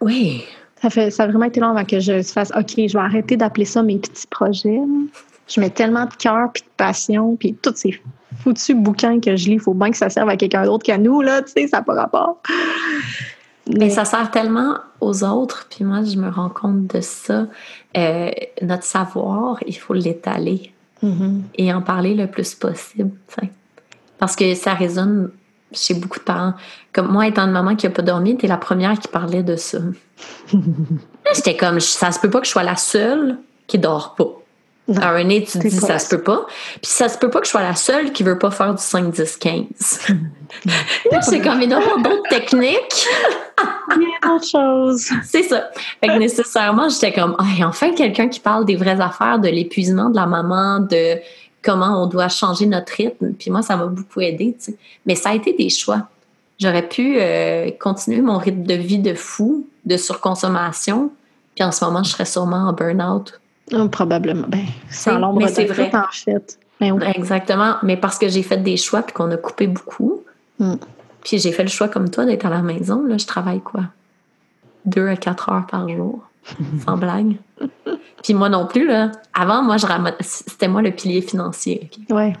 Oui. Ça, fait, ça a vraiment été long avant que je fasse OK, je vais arrêter d'appeler ça mes petits projets. Je mets tellement de cœur puis de passion, puis tous ces foutus bouquins que je lis, il faut bien que ça serve à quelqu'un d'autre qu'à nous, là, tu sais, ça n'a pas rapport. Mais... ça sert tellement aux autres, puis moi, je me rends compte de ça. Euh, notre savoir, il faut l'étaler. Mm-hmm. et en parler le plus possible. Parce que ça résonne chez beaucoup de parents. Comme moi, étant une maman qui n'a pas dormi, t'es la première qui parlait de ça. J'étais comme, ça se peut pas que je sois la seule qui dort pas. À un nez, tu te dis, ça se peut pas. Puis ça se peut pas que je sois la seule qui veut pas faire du 5, 10, 15. c'est comme, il d'autres techniques. Il y a d'autres choses. C'est ça. Fait que nécessairement, j'étais comme, enfin, quelqu'un qui parle des vraies affaires, de l'épuisement de la maman, de comment on doit changer notre rythme. Puis moi, ça m'a beaucoup aidé, tu sais. Mais ça a été des choix. J'aurais pu euh, continuer mon rythme de vie de fou, de surconsommation. Puis en ce moment, je serais sûrement en burn-out Oh, probablement. Ben, sans l'ombre c'est vrai. en fait. Ben Exactement. Mais parce que j'ai fait des choix puis qu'on a coupé beaucoup. Hmm. Puis j'ai fait le choix comme toi d'être à la maison. Là, je travaille quoi? Deux à quatre heures par jour. sans blague. Puis moi non plus, là. Avant, moi, je c'était moi le pilier financier. Ouais.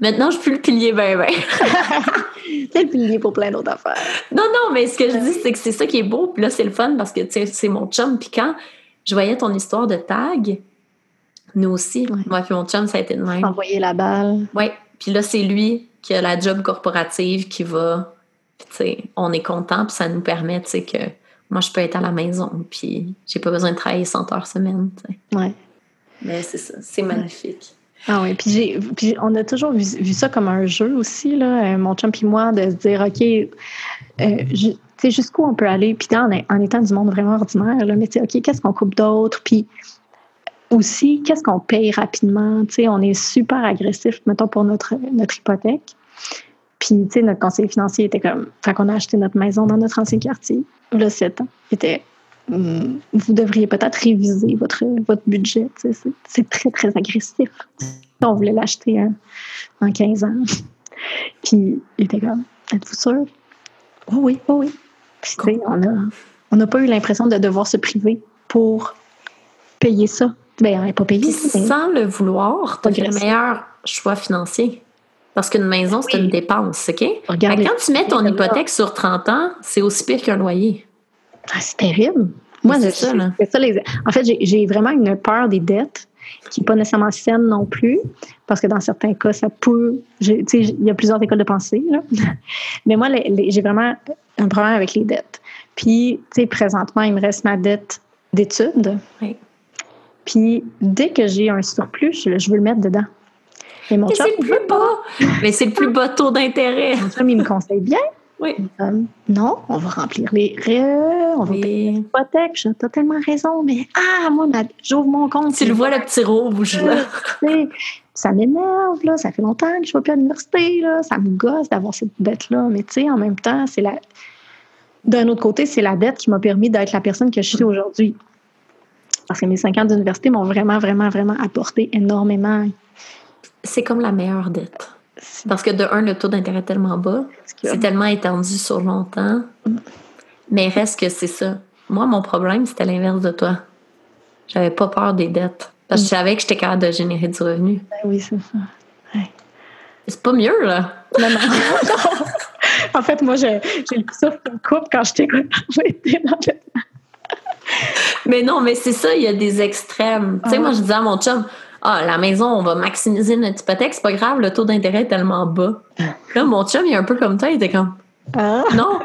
Maintenant, je suis plus le pilier ben ben. c'est le pilier pour plein d'autres affaires. Non, non, mais ce que je dis, c'est que c'est ça qui est beau. Puis là, c'est le fun parce que, c'est mon chum. Puis quand je voyais ton histoire de tag. Nous aussi. Moi puis mon chum, ça a été de même. Envoyer la balle. Oui. Puis là, c'est lui qui a la job corporative qui va. Tu sais, on est content, puis ça nous permet, tu sais, que moi, je peux être à la maison, puis j'ai pas besoin de travailler 100 heures semaine, tu sais. Ouais. Mais c'est ça, c'est magnifique. Ah oui, puis, puis on a toujours vu, ça comme un jeu aussi, là, euh, mon chum et moi, de se dire, OK, euh, sais jusqu'où on peut aller, puis en, en, étant du monde vraiment ordinaire, là, mais tu sais, OK, qu'est-ce qu'on coupe d'autre, puis aussi, qu'est-ce qu'on paye rapidement, tu sais, on est super agressif, mettons, pour notre, notre hypothèque. Puis, tu sais, notre conseiller financier était comme, fait qu'on a acheté notre maison dans notre ancien quartier, là, 7 ans. Il était, hmm, vous devriez peut-être réviser votre, votre budget, tu sais, c'est très, très agressif. On voulait l'acheter en 15 ans. Puis, il était comme, êtes-vous sûr? Oh oui, oh oui. Puis, on n'a pas eu l'impression de devoir se priver pour payer ça. Bien, on n'est pas payé. sans le vouloir, tu as le meilleur choix financier. Parce qu'une maison, c'est une dépense, OK? quand tu mets ton hypothèque sur 30 ans, c'est aussi pire qu'un loyer. Ah, c'est terrible. Moi, c'est ça, là. ça En fait, j'ai vraiment une peur des dettes qui n'est pas nécessairement saine non plus, parce que dans certains cas, ça peut. Il y a plusieurs écoles de pensée, là. Mais moi, j'ai vraiment un problème avec les dettes. Puis, tu sais, présentement, il me reste ma dette d'études. Oui. Puis, dès que j'ai un surplus, je veux le mettre dedans. Mais c'est le plus bas. Mais c'est le plus bas taux d'intérêt. Mon chum, il me conseille bien. Oui. non, on va remplir les rêves, on va payer l'hypothèque. J'ai totalement raison, mais ah, moi, j'ouvre mon compte. Tu le vois, le petit rouge, là. ça m'énerve, là. Ça fait longtemps que je ne vais plus à l'université, là. Ça me gosse d'avoir cette dette-là. Mais tu sais, en même temps, c'est la. D'un autre côté, c'est la dette qui m'a permis d'être la personne que je suis aujourd'hui. Parce que mes cinq ans d'université m'ont vraiment, vraiment, vraiment apporté énormément c'est comme la meilleure dette. Parce que de un, le taux d'intérêt est tellement bas, c'est tellement étendu sur longtemps. Mais reste que c'est ça. Moi, mon problème, c'était l'inverse de toi. J'avais pas peur des dettes. Parce que je savais que j'étais capable de générer du revenu. Ben oui, c'est ça. C'est pas mieux, là. Non, non. en fait, moi, j'ai le souffle une coupe quand dans le... Mais non, mais c'est ça, il y a des extrêmes. Tu sais, moi, je disais à mon chum, ah, la maison, on va maximiser notre hypothèque, c'est pas grave, le taux d'intérêt est tellement bas. Là, mon chum, il est un peu comme toi, il était comme, ah. non,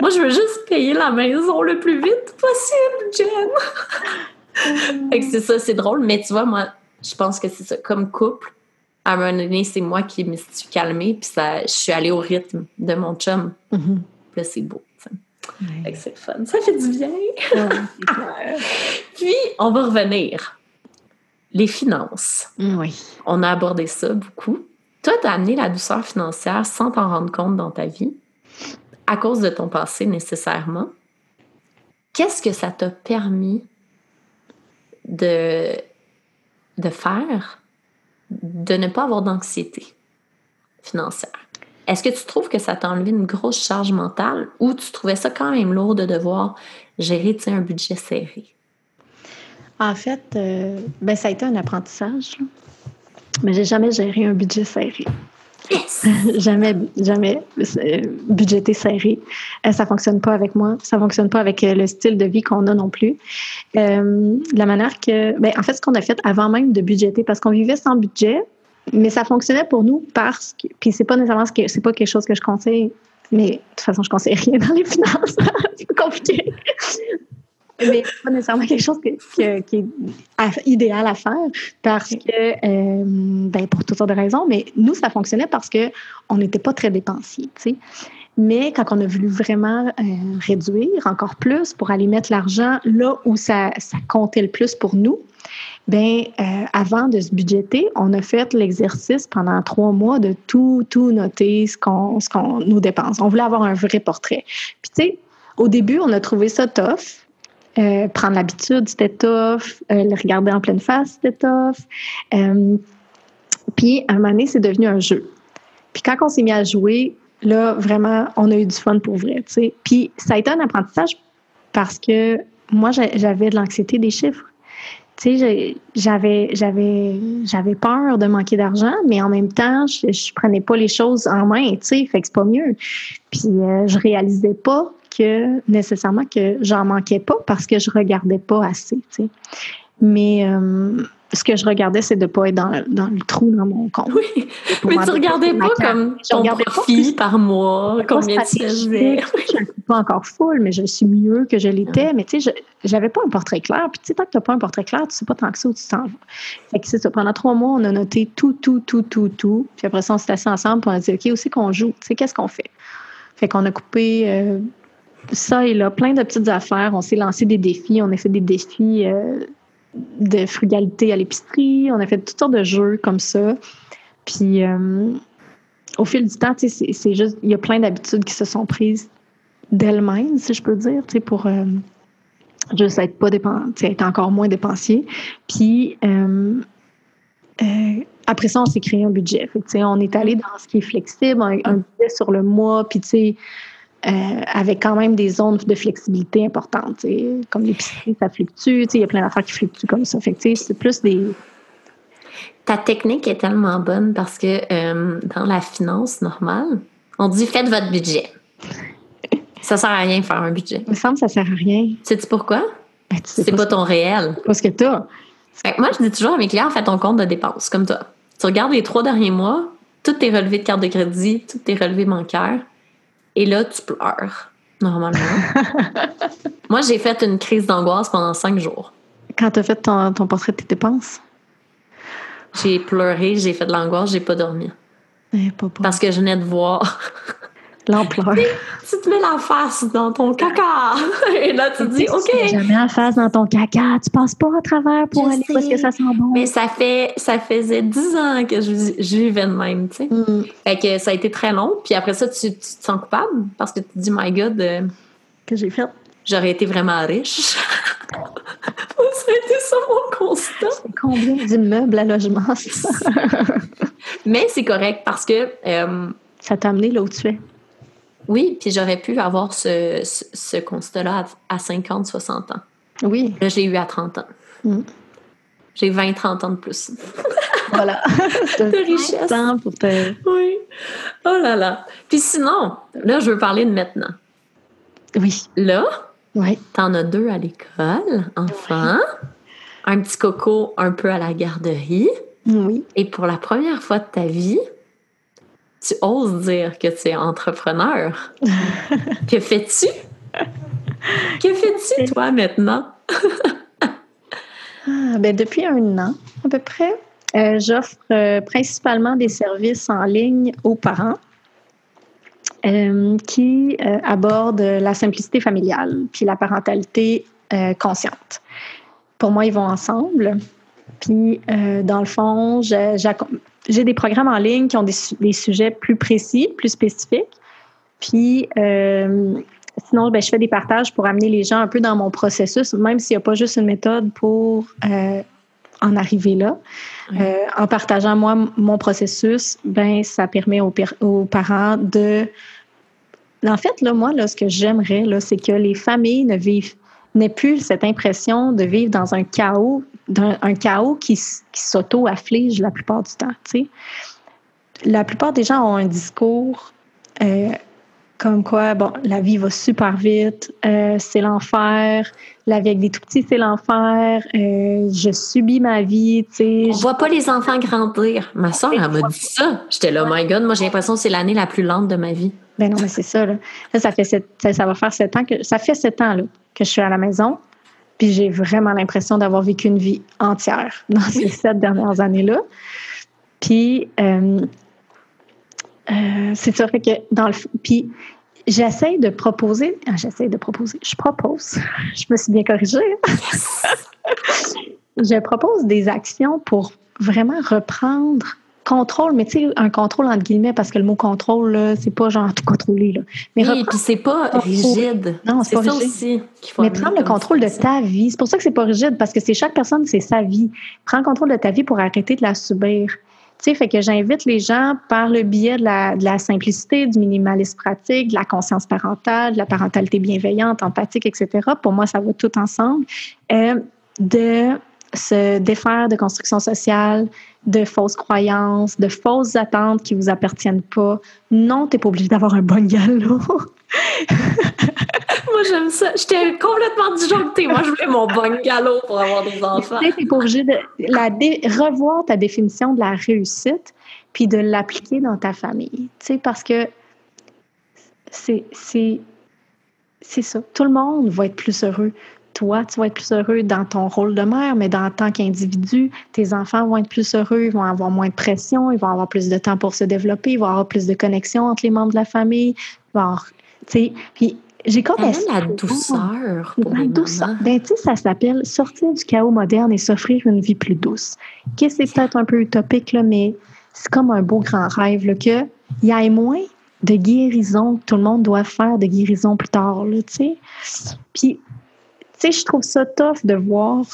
moi, je veux juste payer la maison le plus vite possible, Jen. fait que c'est ça, c'est drôle, mais tu vois, moi, je pense que c'est ça, comme couple, à un moment donné, c'est moi qui me suis calmée, puis ça, je suis allée au rythme de mon chum. Mm-hmm. Puis là, c'est beau. C'est fun. Ça fait du bien. puis, on va revenir les finances. Oui. On a abordé ça beaucoup. Toi, tu as amené la douceur financière sans t'en rendre compte dans ta vie, à cause de ton passé nécessairement. Qu'est-ce que ça t'a permis de, de faire, de ne pas avoir d'anxiété financière? Est-ce que tu trouves que ça t'a enlevé une grosse charge mentale ou tu trouvais ça quand même lourd de devoir gérer un budget serré? En fait, euh, ben, ça a été un apprentissage. Mais j'ai jamais géré un budget serré. jamais, jamais euh, budgété serré. Ça euh, ça fonctionne pas avec moi. Ça fonctionne pas avec le style de vie qu'on a non plus. la manière que, ben, en fait, ce qu'on a fait avant même de budgéter, parce qu'on vivait sans budget, mais ça fonctionnait pour nous parce que, puis c'est pas nécessairement ce que, c'est pas quelque chose que je conseille, mais de toute façon, je conseille rien dans les finances. c'est compliqué mais pas nécessairement quelque chose qui est idéal à faire parce que, euh, ben, pour toutes sortes de raisons, mais nous, ça fonctionnait parce qu'on n'était pas très dépensiers, tu sais. Mais quand on a voulu vraiment euh, réduire encore plus pour aller mettre l'argent là où ça, ça, comptait le plus pour nous, ben euh, avant de se budgéter, on a fait l'exercice pendant trois mois de tout, tout noter ce qu'on, ce qu'on nous dépense. On voulait avoir un vrai portrait. Puis tu sais, au début, on a trouvé ça tough euh, prendre l'habitude, c'était tough. Euh, le regarder en pleine face, c'était tough. Euh, puis, à un moment donné, c'est devenu un jeu. Puis, quand on s'est mis à jouer, là, vraiment, on a eu du fun pour vrai, tu sais. Puis, ça a été un apprentissage parce que moi, j'avais de l'anxiété des chiffres. J'avais, j'avais, j'avais peur de manquer d'argent, mais en même temps, je, je prenais pas les choses en main, tu sais, fait que c'est pas mieux. Puis, je réalisais pas que nécessairement que j'en manquais pas parce que je regardais pas assez. Mais euh, ce que je regardais, c'est de ne pas être dans, dans, le trou dans mon compte. Oui, mais tu regardais pas comme ton profit par mois, combien tu faisais. je ne suis pas encore full, mais je suis mieux que je l'étais. Mais tu sais, j'avais pas un portrait clair. Puis tu sais, tant que tu n'as pas un portrait clair, tu sais pas tant que ça où tu t'en vas. Fait que c'est ça. Pendant trois mois, on a noté tout, tout, tout, tout, tout. Puis après ça, on s'est assis ensemble et on a dit, OK, où c'est qu'on joue? Tu sais, qu'est-ce qu'on fait? Fait qu'on a coupé... Euh, ça et là, plein de petites affaires. On s'est lancé des défis. On a fait des défis euh, de frugalité à l'épicerie. On a fait toutes sortes de jeux comme ça. Puis, euh, au fil du temps, c'est juste, il y a plein d'habitudes qui se sont prises d'elles-mêmes, si je peux dire, pour euh, juste être pas être encore moins dépensier. Puis, après ça, on s'est créé un budget. on est allé dans ce qui est flexible, un, un budget sur le mois, puis tu sais, euh, avec quand même des zones de flexibilité importantes. Comme l'épicerie, ça fluctue, il y a plein d'affaires qui fluctuent comme ça. Fait c'est plus des. Ta technique est tellement bonne parce que euh, dans la finance normale, on dit faites votre budget. Ça sert à rien de faire un budget. Il me semble que ça sert à rien. Sais-tu pourquoi? Ben, c'est pas, ton réel. Parce que toi. Moi, je dis toujours à mes clients, fais ton compte de dépenses, comme toi. Tu regardes les trois derniers mois, tous tes relevés de carte de crédit, tous tes relevés bancaires, et là, tu pleures, normalement. Moi, j'ai fait une crise d'angoisse pendant cinq jours. Quand tu as fait ton, portrait de tes dépenses? J'ai pleuré, j'ai fait de l'angoisse, j'ai pas dormi. Eh, Parce que je venais de voir L'ampleur. tu te mets la face dans ton caca. Et là, tu te dis, OK. Tu jamais la face dans ton caca. Tu passes pas à travers pour aller parce que ça sent bon. Mais ça fait, ça faisait dix ans que je, vivais de même, tu sais. Mm. Fait que ça a été très long. Puis après ça, tu, te sens coupable parce que tu te dis, my God. Euh, que j'ai fait? J'aurais été vraiment riche. ça a été ça mon constat? Combien d'immeubles à logement, Mais c'est correct parce que. Euh, ça t'a amené là où tu es. Oui, puis j'aurais pu avoir ce, ce, constat-là à 50, 60 ans. Oui. Là, je l'ai eu à 30 ans. Mm. J'ai 20, 30 ans de plus. voilà. de richesse. pour te... Oui. Oh là là. Puis sinon, là, je veux parler de maintenant. Oui. Là, oui. t'en as deux à l'école, enfant. Un petit coco un peu à la garderie. Oui. Et pour la première fois de ta vie, tu oses dire que tu es entrepreneur? que fais-tu? que fais-tu, toi, maintenant? Ah, ben, depuis un an, à peu près, euh, j'offre euh, principalement des services en ligne aux parents euh, qui abordent la simplicité familiale puis la parentalité consciente. Pour moi, ils vont ensemble. Puis, dans le fond, j'accompagne j'ai des programmes en ligne qui ont des, sujets plus précis, plus spécifiques. Puis, euh, sinon, ben, je fais des partages pour amener les gens un peu dans mon processus, même s'il n'y a pas juste une méthode pour euh, en arriver là. Euh, en partageant, moi, mon processus, ben, ça permet aux, aux parents de... En fait, là, moi, là, ce que j'aimerais, là, c'est que les familles ne vivent n'aient plus cette impression de vivre dans un chaos d'un chaos qui, qui s'auto-afflige la plupart du temps. La plupart des gens ont un discours euh, comme quoi, bon, la vie va super vite, euh, c'est l'enfer, la vie avec des tout petits, c'est l'enfer, euh, je subis ma vie, tu sais. On voit pas les enfants grandir. Ma soeur, elle m'a dit ça. J'étais là, oh my God, moi j'ai l'impression que c'est l'année la plus lente de ma vie. Ben non, mais c'est ça, là. ça, fait ça, ça, va faire sept ans que, ça fait sept ans, là, que je suis à la maison. Puis j'ai vraiment l'impression d'avoir vécu une vie entière dans ces sept dernières années-là. Puis euh, euh, c'est ça, fait que dans le puis j'essaie de proposer, ah, j'essaie de proposer, je propose, je me suis bien corrigée. je propose des actions pour vraiment reprendre contrôle, mais tu sais, un contrôle entre guillemets, parce que le mot contrôle, c'est pas genre tout contrôler. Là. Mais oui, puis c'est pas rigide. Non, c'est pas ça rigide. aussi faut Mais prendre le contrôle de ta vie. C'est pour ça que c'est pas rigide, parce que c'est chaque personne, c'est sa vie. Prends le contrôle de ta vie pour arrêter de la subir. Tu sais, fait que j'invite les gens par le biais de la, de la, simplicité, du minimalisme pratique, de la conscience parentale, de la parentalité bienveillante, empathique, etc. Pour moi, ça va tout ensemble. Euh, de se défaire de construction sociale, de fausses croyances, de fausses attentes qui vous appartiennent pas. Non, tu n'es pas obligé d'avoir un bon galop. Moi, j'aime ça. J'étais complètement disjonctée. Moi, je voulais mon bungalow pour avoir des enfants. Tu es obligé de la revoir ta définition de la réussite puis de l'appliquer dans ta famille. Tu sais, parce que c'est ça. Tout le monde va être plus heureux. Toi, tu vas être plus heureux dans ton rôle de mère, mais dans tant qu'individu, tes enfants vont être plus heureux, ils vont avoir moins de pression, ils vont avoir plus de temps pour se développer, ils vont avoir plus de connexion entre les membres de la famille. sais, puis j'ai comme la douceur. Pour la douceur. Ben, tu sais, ça s'appelle sortir du chaos moderne et s'offrir une vie plus douce. Que c'est peut-être un peu utopique, là, mais c'est comme un beau grand rêve, là, qu'il y ait moins de guérison que tout le monde doit faire de guérison plus tard, tu sais. Puis, sais, je trouve ça tough de voir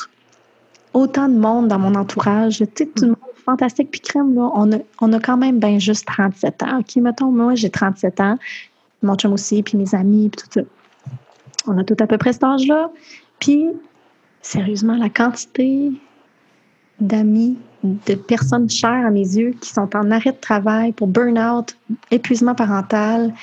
autant de monde dans mon entourage, tu sais, tout le monde fantastique. Puis crème, là, on a, on a quand même bien juste 37 ans. OK, mettons, moi, j'ai 37 ans, mon chum aussi, puis mes amis, puis tout ça. On a tout à peu près cet âge-là. Puis, sérieusement, la quantité d'amis, de personnes chères à mes yeux qui sont en arrêt de travail pour burn-out, épuisement parental.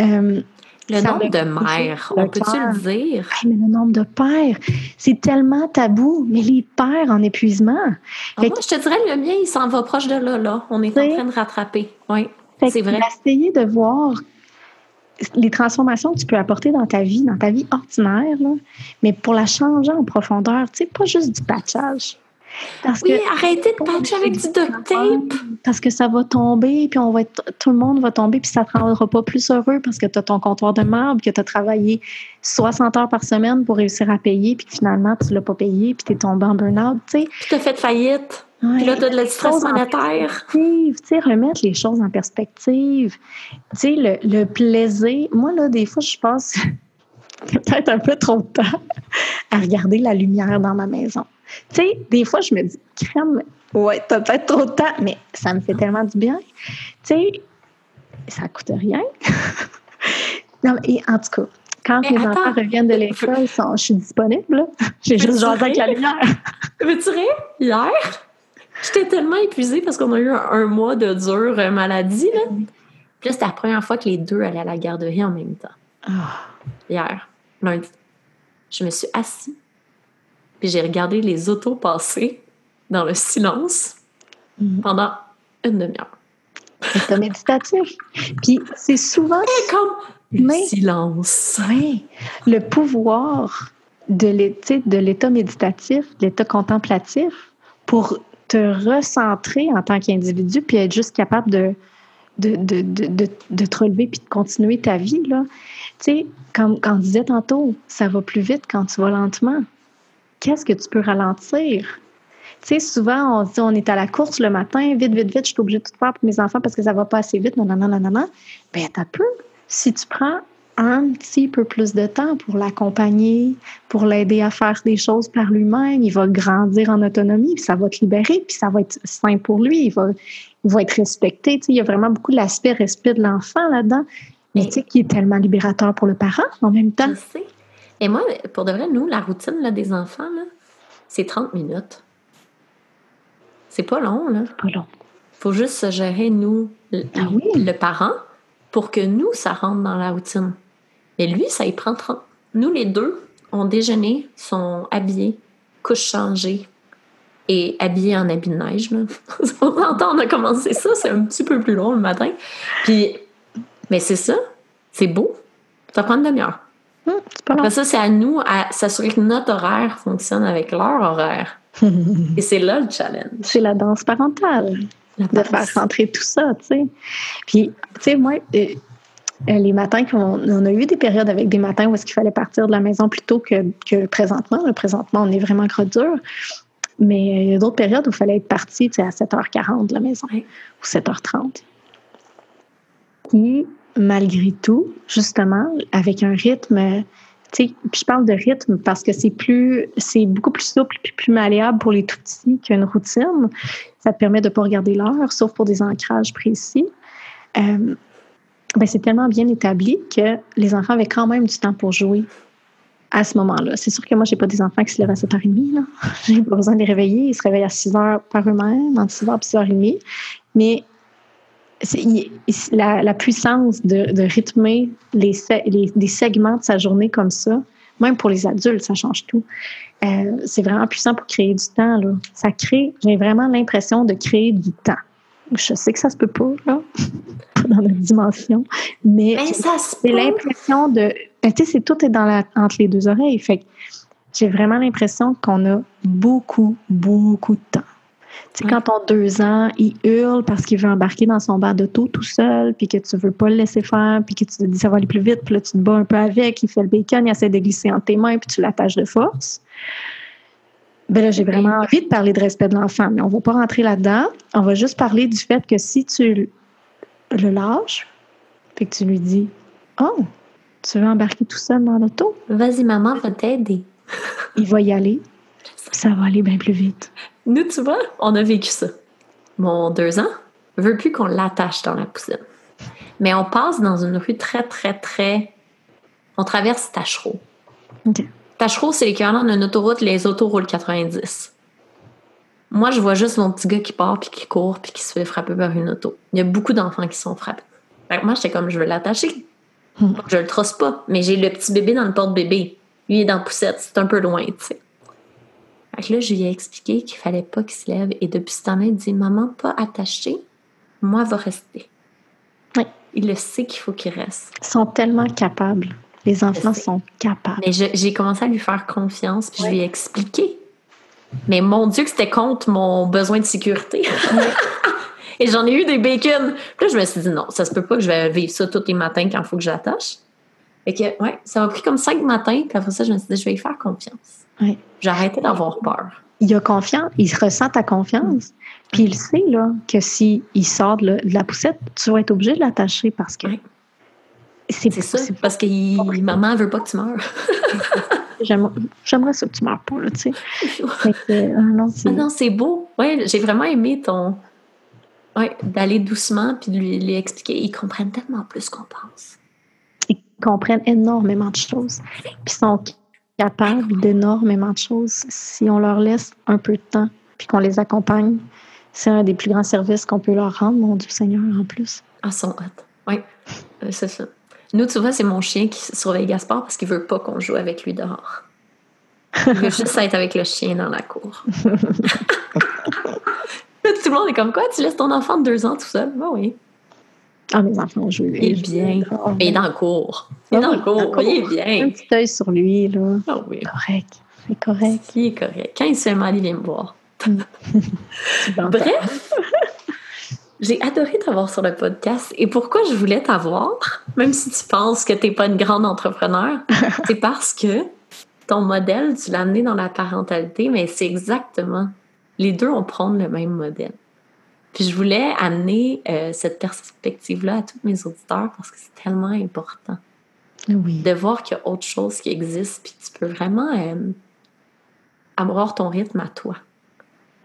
Euh, le nombre de mères, on peut-tu le dire? mais le nombre de pères, c'est tellement tabou, mais les pères en épuisement. Ah, moi, je te dirais, le mien, il s'en va proche de là, là. On est en train de rattraper. Oui, c'est vrai. Essayer de voir les transformations que tu peux apporter dans ta vie, dans ta vie ordinaire, mais pour la changer en profondeur, tu sais, pas juste du patchage. Parce oui, arrêtez de patcher avec du duct tape. Parce que ça va tomber, puis on va être, tout le monde va tomber, puis ça ne te rendra pas plus heureux parce que tu as ton comptoir de marbre, que tu as travaillé 60 heures par semaine pour réussir à payer, puis finalement, tu ne l'as pas payé, puis tu es tombé en burn-out. Tu as fait faillite. puis là, tu as de la stress monétaire. Tu sais, remettre les choses en perspective. Tu sais, le, le plaisir. Moi, là, des fois, je passe peut-être un peu trop de temps à regarder la lumière dans ma maison. Tu sais, des fois, je me dis, crème, ouais, t'as peut-être trop de temps, mais ça me fait tellement du bien. Tu sais, ça coûte rien. non, et en tout cas, quand mes enfants reviennent de l'école, je suis disponible. J'ai juste jasé avec la lumière. Veux-tu rire? Hier, j'étais tellement épuisée parce qu'on a eu un, mois de dure maladie. Là. Puis là, c'était la première fois que les deux allaient à la garderie en même temps. Ah. Hier, lundi. Je me suis assise puis j'ai regardé les autos passer dans le silence mhm. pendant une demi-heure. C'est méditatif. Puis c'est souvent. comme le silence. Oui. Le pouvoir de l'état méditatif, de l'état contemplatif, pour te recentrer en tant qu'individu, puis être juste capable de, de, de, de, de te relever puis de continuer ta vie. Là. Tu sais, comme, comme on disait tantôt, ça va plus vite quand tu vas lentement qu'est-ce que tu peux ralentir? Tu sais, souvent, on dit on est à la course le matin, vite, vite, vite, je suis obligée de tout faire pour mes enfants parce que ça va pas assez vite, non, non, non, non, non. Bien, t'as peu. Si tu prends un petit peu plus de temps pour l'accompagner, pour l'aider à faire des choses par lui-même, il va grandir en autonomie, puis ça va te libérer, puis ça va être sain pour lui, il va, il va être respecté. Tu sais, il y a vraiment beaucoup l'aspect respect de l'enfant là-dedans, mais tu sais, qui est tellement libérateur pour le parent en même temps. Je sais. Et moi, pour de vrai, nous, la routine là, des enfants, c'est 30 minutes. C'est pas long, là. Pas long. faut juste se gérer, nous, le, ah le parent, pour que nous, ça rentre dans la routine. Mais lui, ça y prend 30. Nous, les deux, on déjeuné, sont habillés, couche changée et habillés en habit de neige. Là. on on a commencé ça, c'est un petit peu plus long le matin. Puis, mais c'est ça, c'est beau. Ça prend une demi-heure. Après ça, c'est à nous à s'assurer que notre horaire fonctionne avec leur horaire. Et c'est là le challenge. C'est la danse parentale. de faire rentrer tout ça, tu sais. Puis, tu sais, moi, euh, euh, les matins qu'on on a eu des périodes avec des matins où est-ce qu'il fallait partir de la maison plus tôt que, que présentement. présentement, on est vraiment gros dur. Mais il y a d'autres périodes où il fallait être parti à 7h40 de la maison ou 7h30. Puis, malgré tout, justement, avec un rythme. Puis je parle de rythme parce que c'est plus, c'est beaucoup plus souple et plus malléable pour les tout petits qu'une routine. Ça permet de ne pas regarder l'heure, sauf pour des ancrages précis. Euh, ben c'est tellement bien établi que les enfants avaient quand même du temps pour jouer à ce moment-là. C'est sûr que moi, je n'ai pas des enfants qui se lèvent à 7h30. Je n'ai pas besoin de les réveiller. Ils se réveillent à 6h par eux-mêmes, entre 6h et 6h30. Mais la, la, puissance de, de rythmer les, les, des segments de sa journée comme ça, même pour les adultes, ça change tout. Euh, c'est vraiment puissant pour créer du temps. Là. Ça crée, j'ai vraiment l'impression de créer du temps. Je sais que ça se peut pas, là, dans notre dimension, mais, c'est l'impression de. Ben, tu sais, c'est tout est dans la, entre les deux oreilles. Fait j'ai vraiment l'impression qu'on a beaucoup, beaucoup de temps. Tu sais, quand ton deux ans, il hurle parce qu'il veut embarquer dans son bar d'auto tout seul, puis que tu veux pas le laisser faire, puis que tu te dis ça va aller plus vite, puis là, tu te bats un peu avec, il fait le bacon, il essaie de glisser entre tes mains, puis tu l'attaches de force. Ben là, j'ai vraiment envie de parler de respect de l'enfant, mais on va pas rentrer là-dedans. On va juste parler du fait que si tu le lâches, puis que tu lui dis Oh, tu veux embarquer tout seul dans l'auto? Vas-y, maman va t'aider. il va y aller, ça va aller bien plus vite. Nous, tu vois, on a vécu ça. Mon deux ans veut plus qu'on l'attache dans la poussine. Mais on passe dans une rue très, très, très. On traverse Tachereau. Tachereau, c'est l'équivalent d'une autoroute, les autos roulent 90. Moi, je vois juste mon petit gars qui part, puis qui court, puis qui se fait frapper par une auto. Il y a beaucoup d'enfants qui sont frappés. moi, j'étais comme, je veux l'attacher. Hmm. Je le trosse pas, mais j'ai le petit bébé dans le porte-bébé. Lui, il est dans la poussette, c'est un peu loin, tu sais. Fait là, je lui ai expliqué qu'il fallait pas qu'il se lève. Et depuis ce temps-là, il dit Maman, pas attaché, moi, va rester. Oui. Il le sait qu'il faut qu'il reste. Ils sont tellement capables. Les enfants sont capables. Mais j'ai commencé à lui faire confiance, puis je lui ai expliqué. Mais mon Dieu, que c'était contre mon besoin de sécurité. Et j'en ai eu des bacon. Puis là, je me suis dit non, ça se peut pas que je vais vivre ça tous les matins quand il faut que j'attache. Et que, ouais, ça m'a pris comme cinq matins, puis après ça, je me suis dit, je vais y faire confiance. J'ai arrêté d'avoir peur. Il a confiance, il ressent ta confiance. Puis il sait là, que s'il il sort de, la poussette, tu vas être obligé de l'attacher parce que. C'est ça, parce que maman veut pas que tu meurs. J'aimerais ça que tu meurs pas, là, tu sais. ah non, c'est beau. Ouais, j'ai vraiment aimé ton. Ouais, d'aller doucement puis de lui, lui expliquer. Ils comprennent tellement plus qu'on pense. Ils comprennent énormément de choses. Puis sont capables d'énormément de choses si on leur laisse un peu de temps puis qu'on les accompagne. C'est un des plus grands services qu'on peut leur rendre, mon Dieu Seigneur, en plus. Ah, son hâte. Oui, euh, c'est ça. Nous, tu vois, c'est mon chien qui surveille Gaspard parce qu'il veut pas qu'on joue avec lui dehors. Il veut juste être avec le chien dans la cour. tout le monde est comme quoi? Tu laisses ton enfant de deux ans tout seul? Ben oui. Ah, mes enfants jouent. Il est bien. il est dans le cours. Il est dans le cours. Il est bien. Un petit œil sur lui, là. Ah oui. Correct. C'est correct. Il est correct. Quand il se fait mal, il vient me voir. Bref, j'ai adoré t'avoir sur le podcast. Et pourquoi je voulais t'avoir, même si tu penses que tu n'es pas une grande entrepreneur, c'est parce que ton modèle, tu l'as amené dans la parentalité, mais c'est exactement. Les deux, on prend le même modèle. Puis je voulais amener euh, cette perspective-là à tous mes auditeurs parce que c'est tellement important. De voir qu'il y a autre chose qui existe, puis tu peux vraiment euh, avoir ton rythme à toi.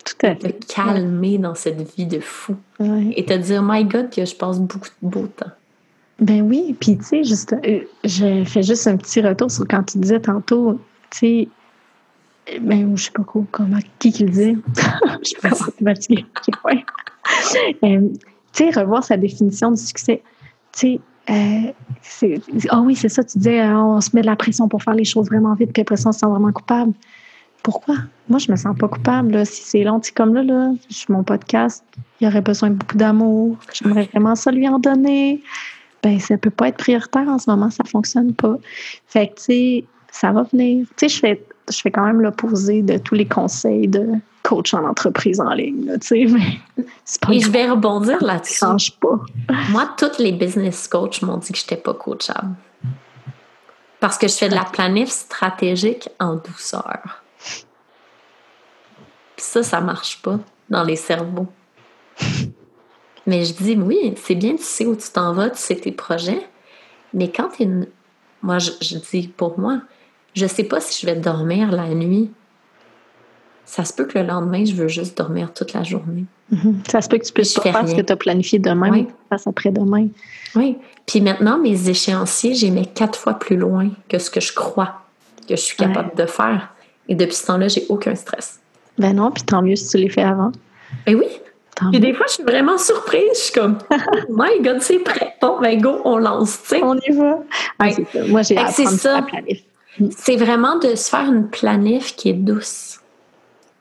Tout à fait. Te calmer dans cette vie de fou. Et te dire, my God, que je passe beaucoup de beau temps. Ben oui, puis tu sais, juste, euh, j'ai fait juste un petit retour sur quand tu disais tantôt, tu sais, ben, je sais pas quoi, comment, qui qui le dit? je suis pas fatiguée. Euh, tu sais, revoir sa définition du succès. Tu sais, euh, ah oui, c'est ça, tu disais, euh, on se met de la pression pour faire les choses vraiment vite, puis après ça, on se sent vraiment coupable. Pourquoi? Moi, je me sens pas coupable. Si c'est long, comme là, là, je mon podcast, il y aurait besoin de beaucoup d'amour. J'aimerais vraiment ça lui en donner. Ben, ça peut pas être prioritaire en ce moment, ça fonctionne pas. Fait que, tu sais, ça va venir. Tu sais, je fais, je fais quand même l'opposé de tous les conseils de coach en entreprise en ligne, tu sais, mais Et je vais rebondir là-dessus. change pas. Moi, toutes les business coachs m'ont dit que je n'étais pas coachable. Parce que je fais de la planif stratégique en douceur. Puis ça, ça marche pas dans les cerveaux. Mais je dis, oui, c'est bien, tu sais où tu t'en vas, tu sais tes projets. Mais quand tu es. Moi, je, je, dis pour moi, je sais pas si je vais dormir la nuit ça se peut que le lendemain, je veux juste dormir toute la journée. Mm-hmm. Ça se peut que tu puisses pas faire ce que tu as planifié demain, oui. face après-demain. Oui. Puis maintenant, mes échéanciers, j'ai mis quatre fois plus loin que ce que je crois que je suis capable de faire. Et depuis ce temps-là, j'ai aucun stress. Ben non, puis tant mieux si tu les fais avant. Ben oui. Tant Puis mieux. des fois, je suis vraiment surprise. Je suis comme, oh my God, c'est prêt. Bon, ben go, on lance, tu sais. On y va. Ah, Ouais. Moi, j'ai appris ça. planif. C'est vraiment de se faire une planif qui est douce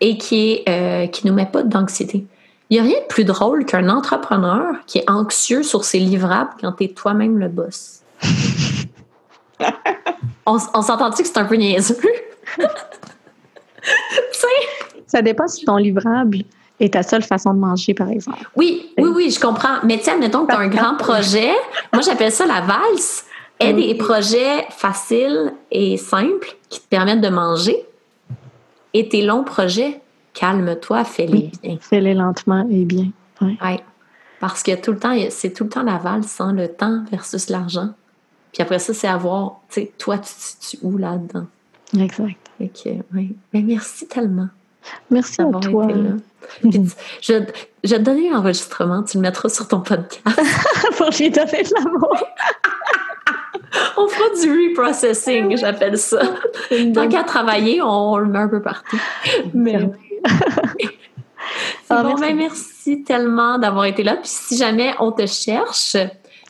et qui est euh, qui nous met pas d'anxiété. Il n'y a rien de plus drôle qu'un entrepreneur qui est anxieux sur ses livrables quand tu es toi-même le boss. on on s'entend-tu que c'est un peu niaiseux? Ça dépend si ton livrable est ta seule façon de manger, par exemple. Oui, oui, oui, je comprends. Mais tiens, mettons que tu as un grand projet. Moi, j'appelle ça la valse. Aie Mm. des projets faciles et simples qui te permettent de manger. Et tes longs projets, calme-toi, fais-les Oui. bien. Fais-les lentement et bien. Ouais. Ouais. Parce que tout le temps, c'est tout le temps la valse, hein, le temps versus l'argent. Puis après ça, c'est à voir, tu sais, toi, tu te situes où là-dedans? Exact. Que, oui. Mais merci tellement Merci à toi. été là. Puis tu- je, je vais te donner l'enregistrement, tu le mettras sur ton podcast. Pour lui donner de l'amour. On fera du reprocessing, j'appelle ça. Tant qu'à travailler, on le met un peu partout. C'est Ah, bon, merci. ben, merci tellement d'avoir été là. Puis si jamais on te cherche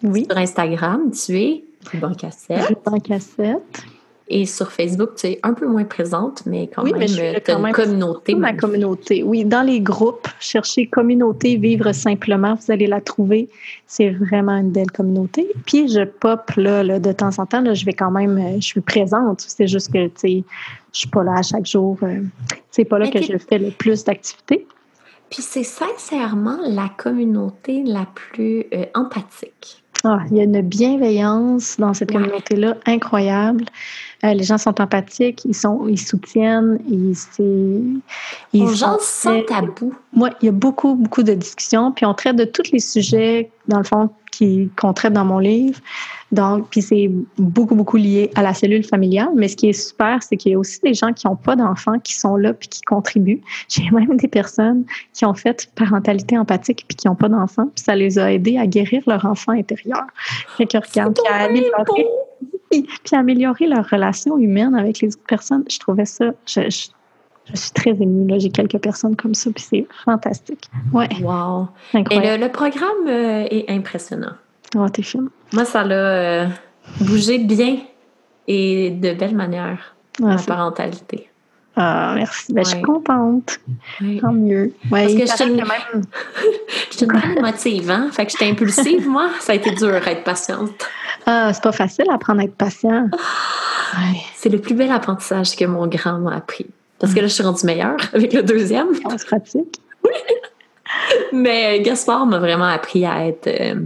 Oui. sur Instagram, tu es Ruban Cassette. Cassette. Et sur Facebook, tu es un peu moins présente, mais quand Oui, même, suis tu as une communauté. ma communauté. Oui, dans les groupes, cherchez communauté vivre simplement, vous allez la trouver. C'est vraiment une belle communauté. Puis je pop là, là, de temps en temps, là, je vais quand même, euh, je suis présente. C'est juste que tu sais, je suis pas là à chaque jour. euh, c'est pas là que je fais le plus d'activités. Puis c'est sincèrement la communauté la plus euh, empathique. Ah, il y a une bienveillance dans cette Ouais. communauté-là incroyable. Euh, les gens sont empathiques, ils sont, ils soutiennent, ils, ils On sont jase sans très- tabou. Moi, il y a beaucoup, beaucoup de discussions, puis on traite de tous les sujets, dans le fond, qu'on traite dans mon livre. Donc, puis c'est beaucoup, beaucoup lié à la cellule familiale. Mais ce qui est super, c'est qu'il y a aussi des gens qui n'ont pas d'enfants qui sont là puis qui contribuent. J'ai même des personnes qui ont fait parentalité empathique puis qui n'ont pas d'enfants, puis ça les a aidés à guérir leur enfant intérieur. Fait que regarde, puis améliorer, puis à améliorer leur relation humaine avec les autres personnes. Je trouvais ça, je, je- je suis très émue. Là, j'ai quelques personnes comme ça, puis c'est fantastique. Ouais, Wow. Et incroyable. le, le programme euh, est impressionnant. Oh, t'es fine. Moi, ça l'a euh, bougé bien et de belle manière, Ah, ma c'est- parentalité. Ah, merci. Ben, Je suis contente. Oui. Tant mieux. Ouais, Parce que il je te- que même- Je suis une bonne motive, hein? Fait que j'étais impulsive, moi. Ça a été dur à être patiente. Ah, c'est pas facile d'apprendre à être patient. Ouais. C'est le plus bel apprentissage que mon grand m'a appris. Parce que là, je suis rendue meilleure avec le deuxième. On se pratique. Mais Gaspard m'a vraiment appris à être euh,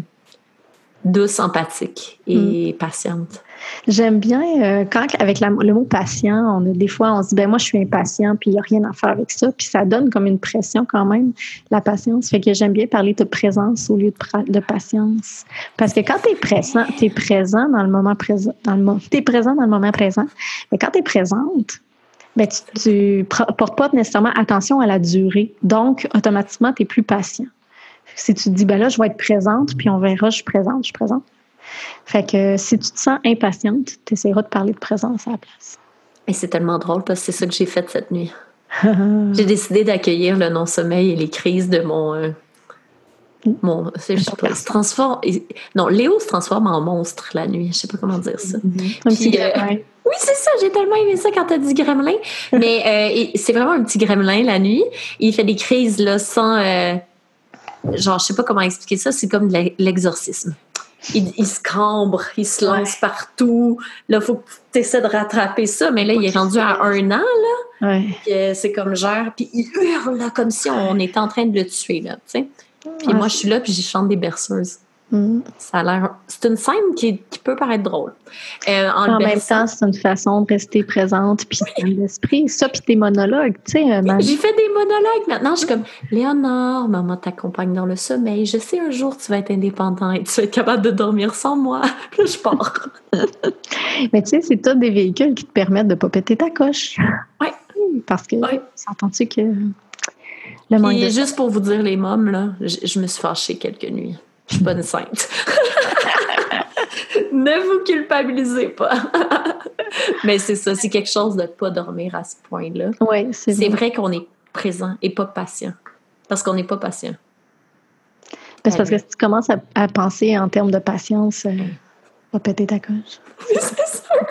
douce, empathique et Mm. patiente. J'aime bien euh, quand avec le mot patient, on a des fois on se dit ben moi je suis impatient puis il n'y a rien à faire avec ça puis ça donne comme une pression quand même la patience. Fait que j'aime bien parler de présence au lieu de, patience. Parce que quand tu es présent tu es présent dans le moment présent dans présent dans le moment présent mais quand tu es présente ben tu, tu portes pas nécessairement attention à la durée. Donc automatiquement tu es plus patient. Si tu te dis ben là je vais être présente puis on verra je suis présente je suis présente fait que si tu te sens impatiente, tu essaieras de parler de présence à la place. Et c'est tellement drôle parce que c'est ça que j'ai fait cette nuit. J'ai décidé d'accueillir le non-sommeil et les crises de mon. euh, mon je sais pas, il se transforme. non, Léo se transforme en monstre la nuit. Je sais pas comment dire ça. Un petit euh. Oui, c'est ça. J'ai tellement aimé ça quand t'as dit gremlin. Mais euh, c'est vraiment un petit gremlin la nuit. Il fait des crises là sans. euh, genre, je sais pas comment expliquer ça. C'est comme de l'exorcisme. Il, il se cambre, il se lance partout. Là, faut que tu essaies de rattraper ça. Mais là, il est rendu à un an. Ouais. Euh, c'est comme genre, puis il hurle là, comme si on était en train de le tuer là, tu sais. Puis Ouais. moi je suis là puis j'y chante des berceuses. Mm. Ça a l'air, c'est une scène qui, qui peut paraître drôle. Euh, en, même temps, c'est une façon de rester présente puis pleine d'esprit. Ça, puis tes monologues, tu sais, euh, ma- j'ai fait des monologues maintenant. Je suis comme Léonore, maman t'accompagne dans le sommeil. Je sais un jour tu vas être indépendant et tu vas être capable de dormir sans moi. Puis je pars. Mais tu sais, c'est tous des véhicules qui te permettent de pas péter ta coche. Ouais. Parce que, Ouais. s'entends-tu que le manque de... juste pour vous dire les mômes là, je, je me suis fâchée quelques nuits. Je suis pas une sainte. ne vous culpabilisez pas. Mais c'est ça, c'est quelque chose de pas dormir à ce point-là. Oui, c'est C'est vrai. vrai qu'on est présent et pas patient. Parce qu'on n'est pas patient. Ben, parce que si tu commences à, penser en termes de patience, euh, va péter ta coche. c'est sûr.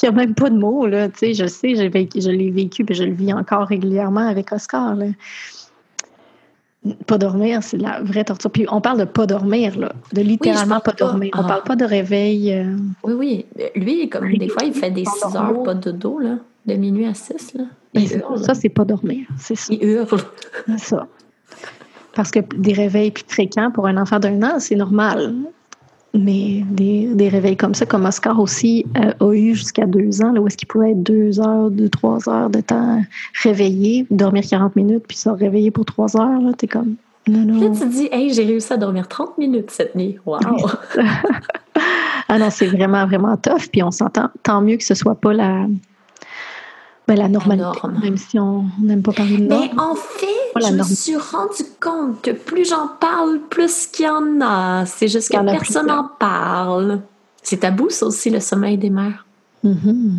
Il n'y a même pas de mots, là. Tu sais, je sais, je l'ai vécu, et je le vis encore régulièrement avec Oscar, là. Pas dormir, c'est la vraie torture. Puis on parle de pas dormir, là, de littéralement pas, dormir. On parle pas de réveil. Euh, oui, oui. Lui, comme des fois, il fait des 6 heures, pas de dos, là, de minuit à 6. Là. ça, c'est pas dormir. C'est ça. Il hurle. C'est ça. Parce que des réveils plus fréquents pour un enfant d'un an, c'est normal. Mais des, des, réveils comme ça, comme Oscar aussi euh, a eu jusqu'à deux ans, là, où est-ce qu'il pouvait être deux heures, deux, trois heures de temps réveillé, dormir 40 minutes, puis se réveiller pour trois heures, là, t'es comme, non, non. Là, tu dis, hey, j'ai réussi à dormir 30 minutes cette nuit. Wow! ah non, c'est vraiment, vraiment tough, puis on s'entend, tant mieux que ce soit pas la, ben, la normalité, même si on n'aime pas parler de normes. Mais en fait, je me suis rendu compte que plus j'en parle, plus qu'il y en a. C'est juste que personne n'en parle. C'est tabou, ça aussi, le sommeil des mères. Mm-hmm.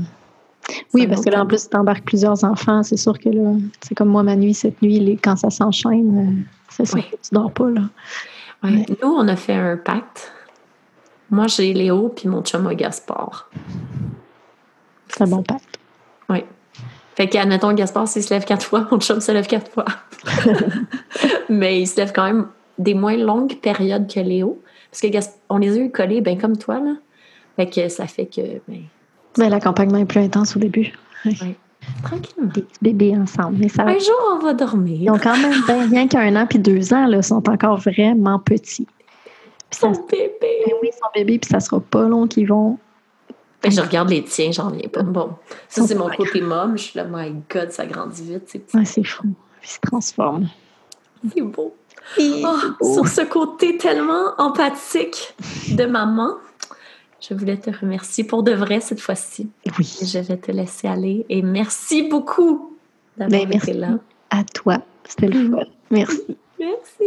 Oui, parce que là, en plus, tu embarques plusieurs enfants. C'est sûr que là, c'est comme moi, ma nuit, cette nuit, quand ça s'enchaîne, euh, c'est sûr que tu dors pas. Là. Nous, on a fait un pacte. Moi, j'ai Léo, puis mon chum a Gaspard. C'est un bon pacte. Fait qu'admettons, Gaspard, s'il se lève quatre fois, mon chum se lève quatre fois. Mais il se lève quand même des moins longues périodes que Léo. Parce que on les a eu collés, ben comme toi, là. Fait que ça fait que. Ben, ben l'accompagnement est plus intense au début. Oui. Tranquillement. Des bébés ensemble. Mais ça Un jour, on va dormir. Ils ont quand même ben, rien qu'un an puis deux ans, là, sont encore vraiment petits. son bébé. Ben oui, son bébé, puis ça sera pas long qu'ils vont ben, je regarde les tiens, j'en viens pas. Bon, ça, c'est mon côté mom. Je suis là, my God, ça grandit vite. C'est c'est fou. Il se transforme. C'est beau. Oh, sur ce côté tellement empathique de maman, je voulais te remercier pour de vrai cette fois-ci. Oui. Je vais te laisser aller et merci beaucoup d'avoir ben, été là. À toi. C'était le fun. Merci. Merci.